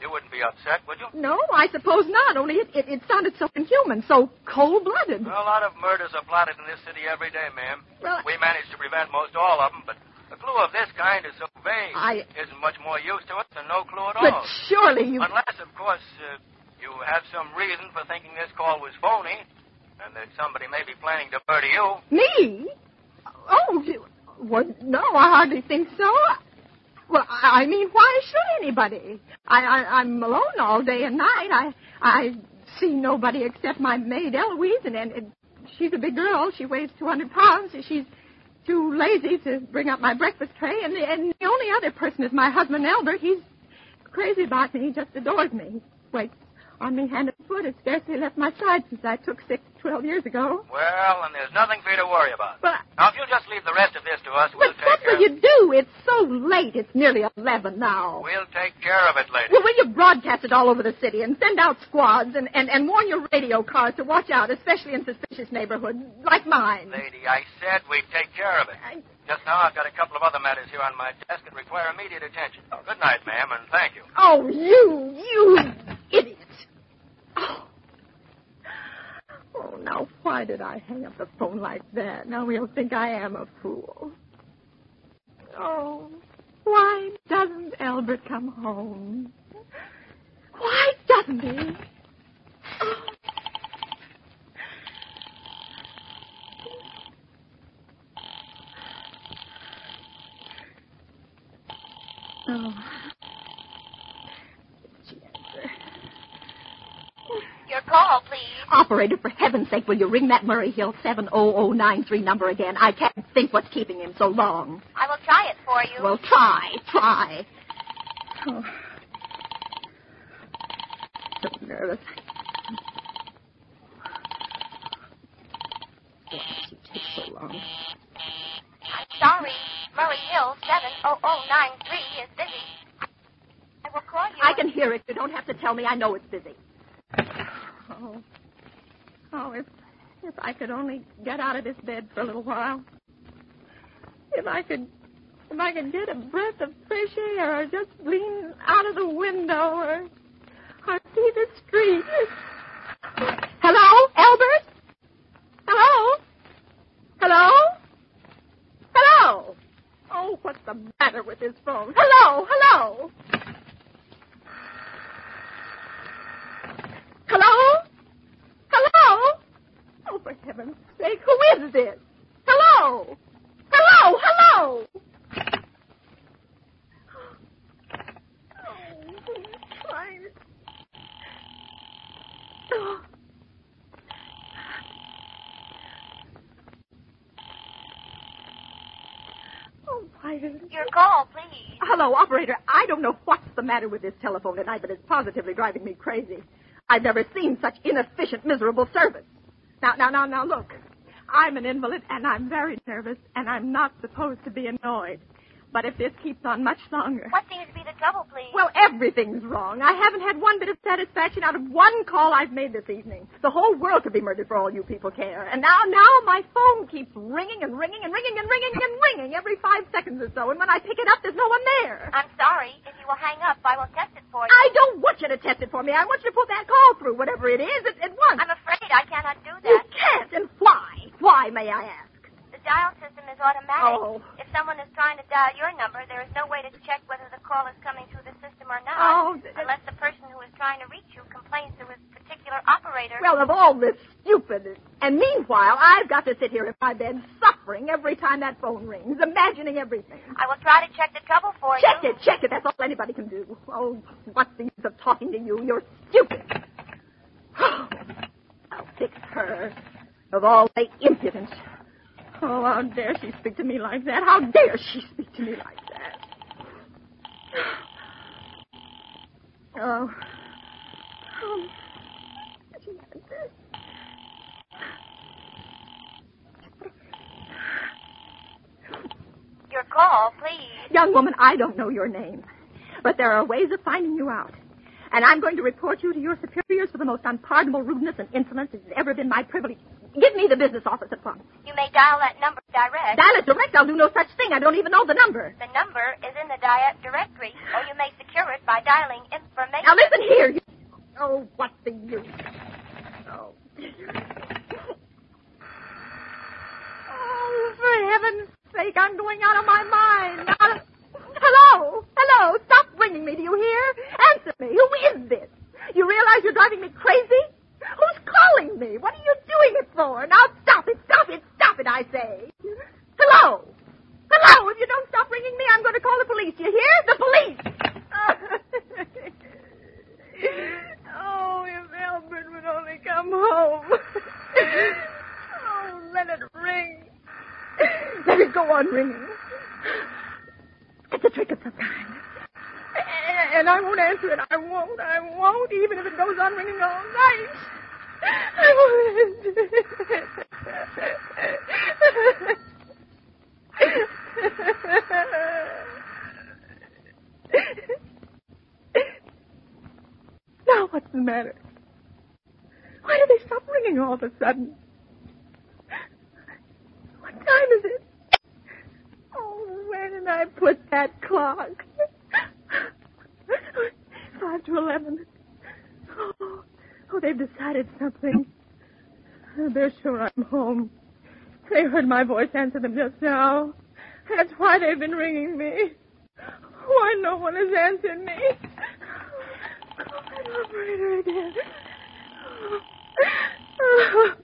You wouldn't be upset, would you? No, I suppose not. Only it, it, it sounded so inhuman, so cold-blooded. Well, a lot of murders are plotted in this city every day, ma'am. Well, we manage to prevent most all of them, but a clue of this kind is so vague. I- Isn't much more use to it than no clue at But all. surely you... Unless, of course, uh, you have some reason for thinking this call was phony, and that somebody may be planning to murder you. Me? Oh, well, no, I hardly think so. Well, I mean, why should anybody? I, I, I'm alone all day and night. I, I see nobody except my maid Eloise, and, and, she's a big girl. She weighs 200 pounds. She's too lazy to bring up my breakfast tray, and the, and the only other person is my husband Elbert. He's crazy about me. He just adores me. He waits on me hand and foot. Has scarcely left my side since I took sick 12 years ago. Well, and there's nothing for you to worry about. But Now, if you'll just leave the rest of this to us, we'll But take what care will you do? It's so late. It's nearly 11 now. We'll take care of it later. Well, will you broadcast it all over the city and send out squads and, and, and warn your radio cars to watch out, especially in suspicious neighborhoods like mine? Lady, I said we'd take care of it. Just now, I've got a couple of other matters here on my desk that require immediate attention. Good night, ma'am, and thank you. Oh, you, you idiot. Oh. Oh, now why did I hang up the phone like that? Now he'll think I am a fool. Oh, why doesn't Elbert come home? Why doesn't he? Oh. Your call, please. Operator, for heaven's sake, will you ring that Murray Hill 70093 number again? I can't think what's keeping him so long. I will try it for you. Well, try, try. Oh. So nervous. Why does it take so long? I'm sorry. Murray Hill 70093 is busy. I will call you. I can hear it. You don't have to tell me. I know it's busy. Oh. Oh, if if I could only get out of this bed for a little while. If I could if I could get a breath of fresh air or just lean out of the window or or see the street. Hello, Elbert? Hello? Hello? Hello? Oh, what's the matter with this phone? Hello, hello. Hello? Oh, for heaven's sake, who is this? Hello? Hello, hello! Oh, who's trying to... Oh. Oh, why didn't Your call, please. Hello, operator. I don't know what's the matter with this telephone tonight, but it's positively driving me crazy. I've never seen such inefficient, miserable service. Now, now, now, now, look. I'm an invalid, and I'm very nervous, and I'm not supposed to be annoyed. But if this keeps on much longer. What seems to be the trouble, please? Well, everything's wrong. I haven't had one bit of satisfaction out of one call I've made this evening. The whole world could be murdered for all you people care. And now, now my phone keeps ringing and ringing and ringing and ringing and ringing every five seconds or so. And when I pick it up, there's no one there. I'm sorry. If you will hang up, I will test it for you. I don't want you to test it for me. I want you to put that call through, whatever it is, at, at once. I'm afraid I cannot do You that. can't, and why? Why, may I ask? The dial system is automatic. Oh. If someone is trying to dial your number, there is no way to check whether the call is coming through the system or not. Oh, th- Unless the person who is trying to reach you complains to his particular operator. Well, of all this stupid. And meanwhile, I've got to sit here in my bed suffering suffering every time that phone rings, imagining everything. I will try to check the trouble for Check you. Check it, check it. That's all anybody can do. Oh, what's the use of talking to you? You're stupid. Oh. Her. Of all the impudence. Oh, how dare she speak to me like that? How dare she speak to me like that? Oh. Oh. Your call, please. Young woman, I don't know your name. But there are ways of finding you out. And I'm going to report you to your superiors for the most unpardonable rudeness and insolence that has ever been my privilege. Give me the business office at once. You may dial that number direct. Dial it direct. I'll do no such thing. I don't even know the number. The number is in the diet directory, or you may secure it by dialing information. Now listen here. You... Oh, what's the use? Oh. oh, for heaven's sake, I'm going out of my mind. Now, hello, hello, stop ringing me. Do you hear? Answer me. Who is this? You realize you're driving me crazy? Who's calling me? What are you doing it for? Now stop it, stop it, stop it, I say. Hello. Hello, if you don't stop ringing me, I'm going to call the police. You hear? The police. oh, if Elbert would only come home. oh, let it ring. Let it go on ringing. It's a trick of some kind. And I won't answer it. I won't. I won't, even if it goes on ringing all night. I won't now what's the matter? Why do they stop ringing all of a sudden? What time is it? Oh, where did I put that clock? Five to eleven. Oh, oh, they've decided something. They're sure I'm home. They heard my voice answer them just now. That's why they've been ringing me. Why no one has answered me? Call that operator again. Oh,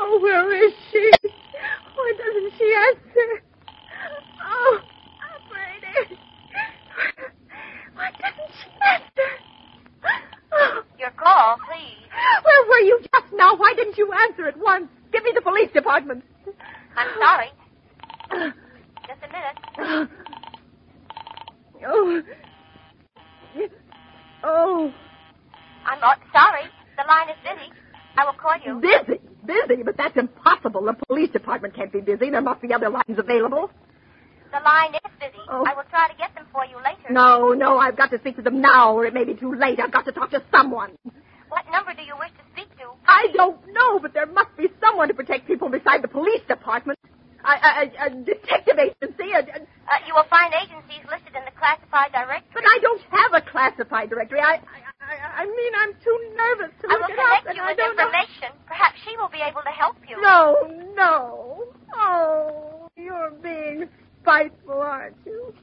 oh, where is she? Why doesn't she answer? Oh, operator. Why doesn't she answer? Oh. Your call, please. Where were you just now? Why didn't you answer at once? Give me the police department. I'm sorry. Just a minute. Oh. Oh. I'm not sorry. The line is busy. I will call you. Busy? Busy? But that's impossible. The police department can't be busy. There must be other lines available. The line is busy. Oh. I will try to get them for you later. No, no, I've got to speak to them now, or it may be too late. I've got to talk to someone. What number do you wish to speak to? I don't know, but there must be someone to protect people beside the police department. A, detective agency. A, a, Uh, you will find agencies listed in the classified directory. but I don't have a classified directory. I, I, I, mean, I'm too nervous to I look will it up, connect you with don't know. information. Perhaps she will be able to help you. No, no. Oh, you're being spiteful, aren't you?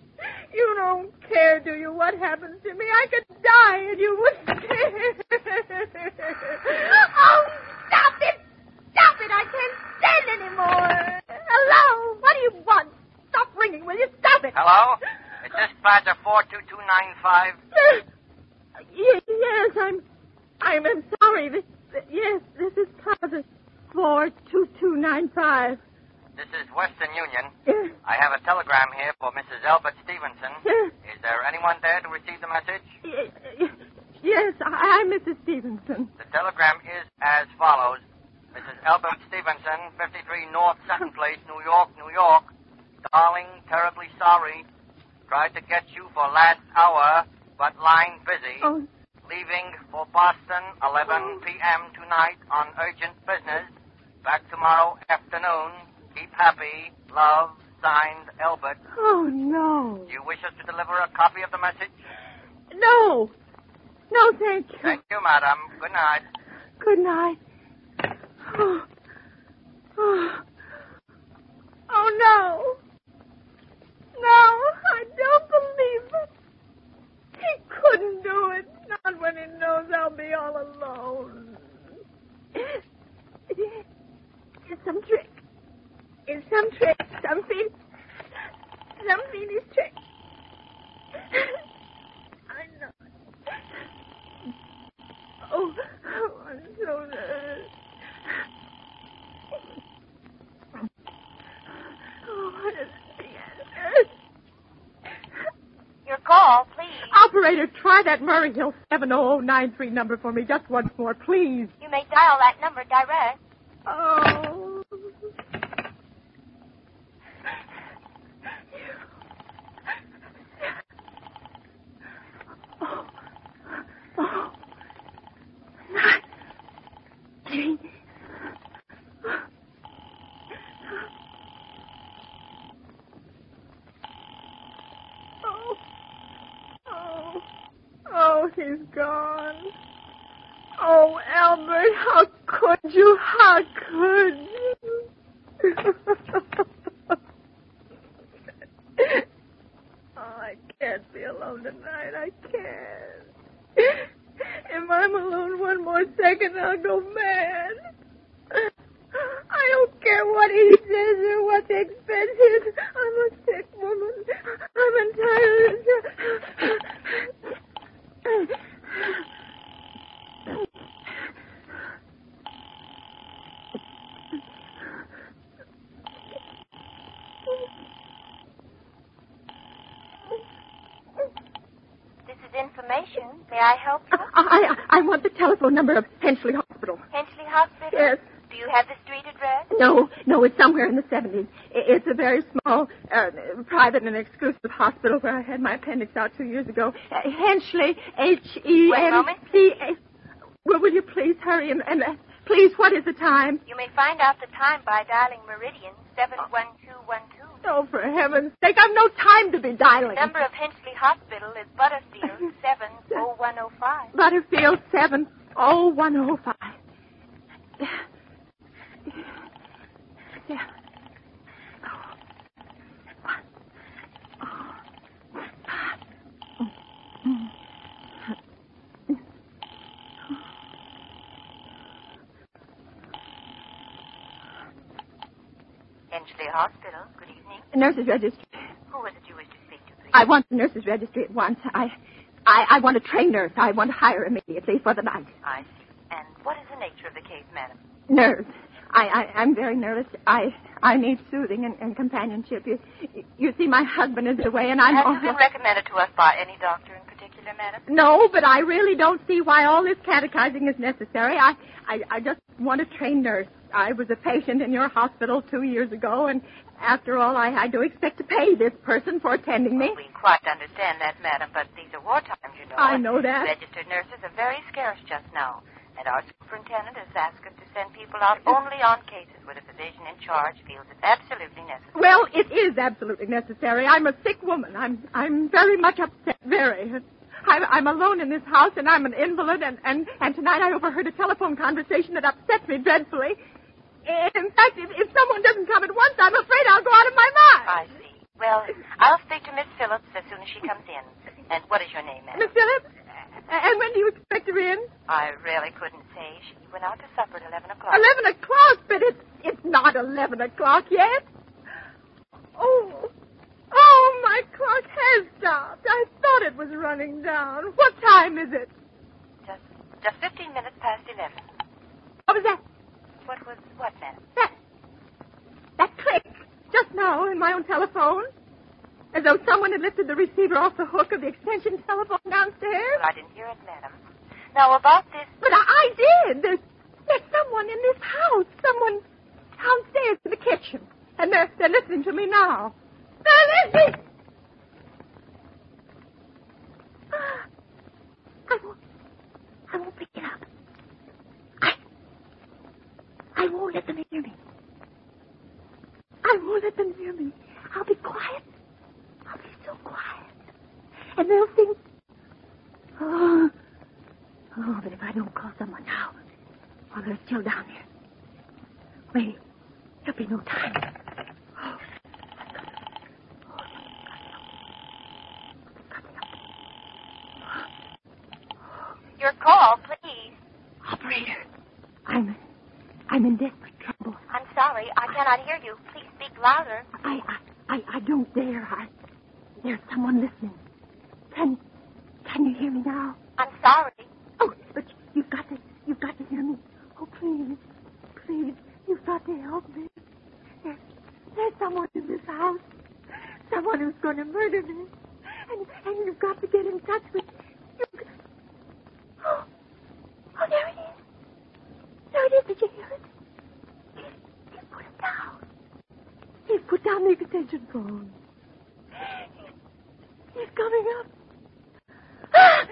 You don't care, do you, what happens to me? I could die and you wouldn't care. oh, stop it! Stop it! I can't stand anymore. Hello? What do you want? Stop ringing, will you? Stop it! Hello? Is this Plaza 42295? Y- yes, I'm... I'm, I'm sorry. This, yes, this is Plaza 42295. This is Western Union. I have a telegram here for Mrs. Elbert Stevenson. Is there anyone there to receive the message? yes, I- I'm Mrs. Stevenson. The telegram is as follows. Mrs. Elbert Stevenson, 53 North Sutton Place, New York, New York. Darling, terribly sorry. Tried to get you for last hour, but line busy. Oh, Leaving for Boston 11 p.m. tonight on urgent business. Back tomorrow afternoon. Keep happy. Love, signed Elbert. oh no. Do you wish us to deliver a copy of the message? No. No, thank you. Thank you, madam. Good night. Good night. Oh. Oh. Oh, no. No, I don't believe it. He couldn't do it. Not when he knows I'll be all alone. It's some trick. In some trick, something, something is trick. I know. Oh, I'm so nervous. Oh, what is the Your call, please. Operator, try that Murray Hill 70093 number for me just once more, please. You may dial that number direct. Oh. He's gone. Oh, Elbert, how could you? How could you? oh, I can't be alone tonight. I can't. If I'm alone one more second, I'll go mad. I don't care what he says or what the expense is. I'm a sick woman. I'm entitled. May I help you? I, I I want the telephone number of Hensley Hospital. Hensley Hospital? Yes. Do you have the street address? No, no, it's somewhere in the 70s. It's a very small, uh, private and exclusive hospital where I had my appendix out two years ago. Uh, Hensley, H-E-N... One moment, Well, will you please hurry and, and uh, please, what is the time? You may find out the time by dialing Meridian 71212. Oh, for heaven's sake, I've no time to be dialing. The number of Hensley Hospital is Butterfield 70105. Butterfield 70105. Yeah. Hospital. Good evening. Nurse's registry. Who is it you wish to speak to, please? I want the nurse's registry at once. I, I, I want a trained nurse. I want to hire immediately for the night. I see. And what is the nature of the case, madam? Nerves. I, I, I'm very nervous. I, I need soothing and, and companionship. You, you see, my husband is away, and I'm. Have you awful- been recommended to us by any doctor in particular, madam? No, but I really don't see why all this catechizing is necessary. I, I, I just want a trained nurse. I was a patient in your hospital two years ago, and after all, I, I do expect to pay this person for attending me. We quite understand that, madam, but these are war times, you know. I know that. Registered nurses are very scarce just now. And our superintendent has asked us to send people out only on cases where the physician in charge feels it absolutely necessary. Well, it is absolutely necessary. I'm a sick woman. I'm, I'm very much upset. Very. I'm, I'm alone in this house, and I'm an invalid, and, and, and tonight I overheard a telephone conversation that upset me dreadfully. In fact, if, if someone doesn't come at once, I'm afraid I'll go out of my mind. I see. Well, I'll speak to Miss Phillips as soon as she comes in. And what is your name, ma'am? Miss Phillips, and when do you expect her in? I really couldn't say. She went out to supper at 11 o'clock. Eleven o'clock, but it's it's not eleven o'clock yet. Oh, oh, my clock has stopped. I thought it was running down. What time is it? Just, just 15 minutes past 11. What was that? What was what, madam? That that click just now in my own telephone, as though someone had lifted the receiver off the hook of the extension telephone downstairs. Well, I didn't hear it, madam. Now, about this... But I, I did. There's, there's someone in this house. Someone downstairs in the kitchen. And they're, they're listening to me now. They're listening! I won't, I won't pick it up. I, I won't let them hear me. I won't let them hear me. I'll be quiet. I'll be so quiet. And they'll think, oh, Oh, but if I don't call someone now, while they're still down there. Wait, there'll be no time. Oh, Your call, please. Operator, I'm, I'm in desperate trouble. I'm sorry. I cannot hear you. Please speak louder. I, I, I, I don't dare. I, there's someone listening. Can can you hear me now? I'm sorry. Oh, but you've got to you've got to hear me. Oh, please, please, you've got to help me. There's there's someone in this house, someone who's going to murder me, and and you've got to get in touch with. You. Oh, oh, there it is. There it is. Did you hear it? He, put it down. He put down the extension phone. He's coming up.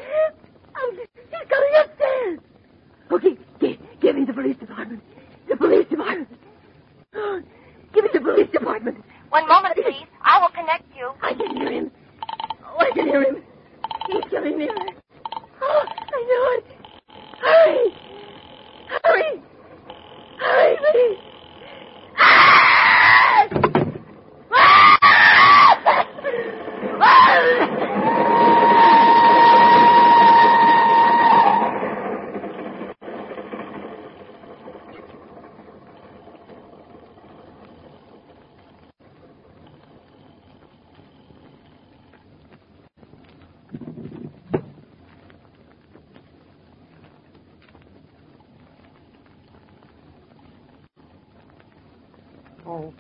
He's coming upstairs. Okay, give, give me the police department. The police department. Give me the police department. One moment, please. I will connect you. I can hear him. Oh, I can hear him. He's coming nearer. Oh, I know it. Hurry! Hurry! Hurry, please! Ah! Ah! Ah! Oh,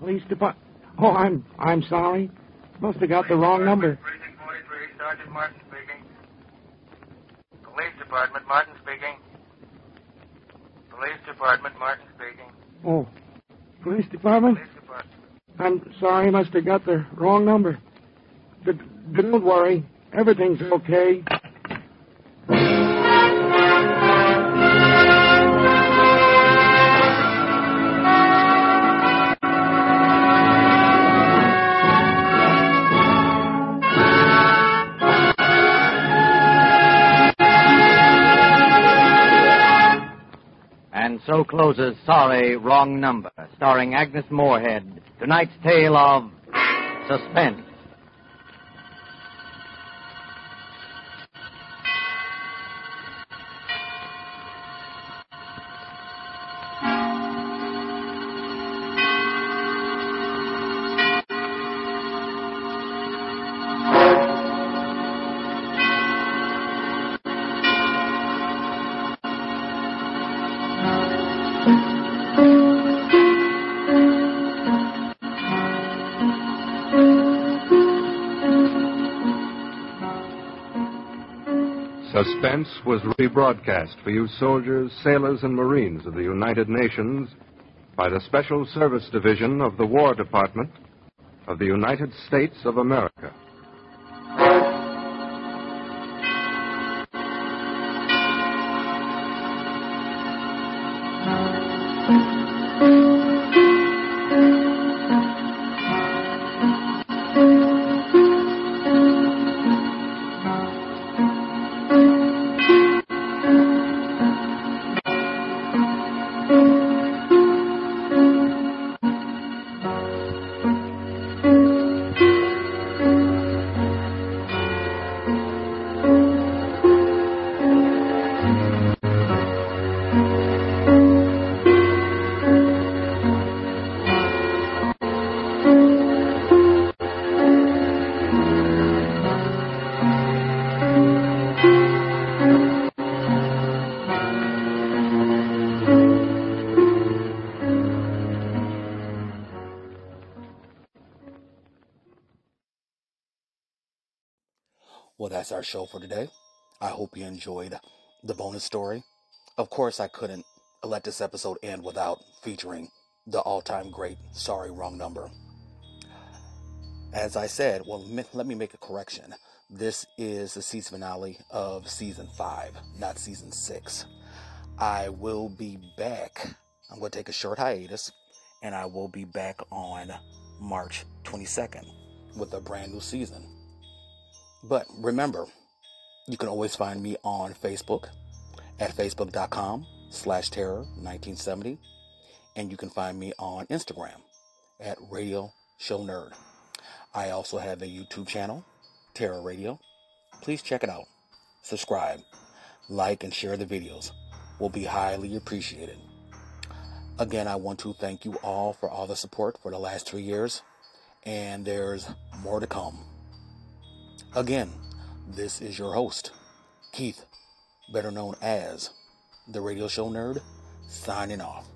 police department. Oh, I'm I'm sorry. Must have got the wrong number. Precinct 43, Sergeant Martin speaking. Police Department, Martin speaking. Police Department, Martin speaking. Oh, police department. Police Department. I'm sorry. Must have got the wrong number. But don't worry. Everything's okay. And so closes Sorry, Wrong Number, starring Agnes Moorehead. Tonight's tale of suspense. Suspense was rebroadcast for you soldiers, sailors, and Marines of the United Nations by the Special Service Division of the War Department of the United States of America. Enjoyed the bonus story. Of course, I couldn't let this episode end without featuring the all time great Sorry Wrong Number. As I said, well, let me make a correction. This is the season finale of season five, not season six. I will be back. I'm going to take a short hiatus, and I will be back on March 22nd with a brand new season. But remember, you can always find me on Facebook at facebook.com slash terror 1970. And you can find me on Instagram at Radio Show Nerd. I also have a YouTube channel, Terror Radio. Please check it out. Subscribe, like, and share the videos. Will be highly appreciated. Again, I want to thank you all for all the support for the last three years. And there's more to come. Again, this is your host, Keith, better known as the Radio Show Nerd, signing off.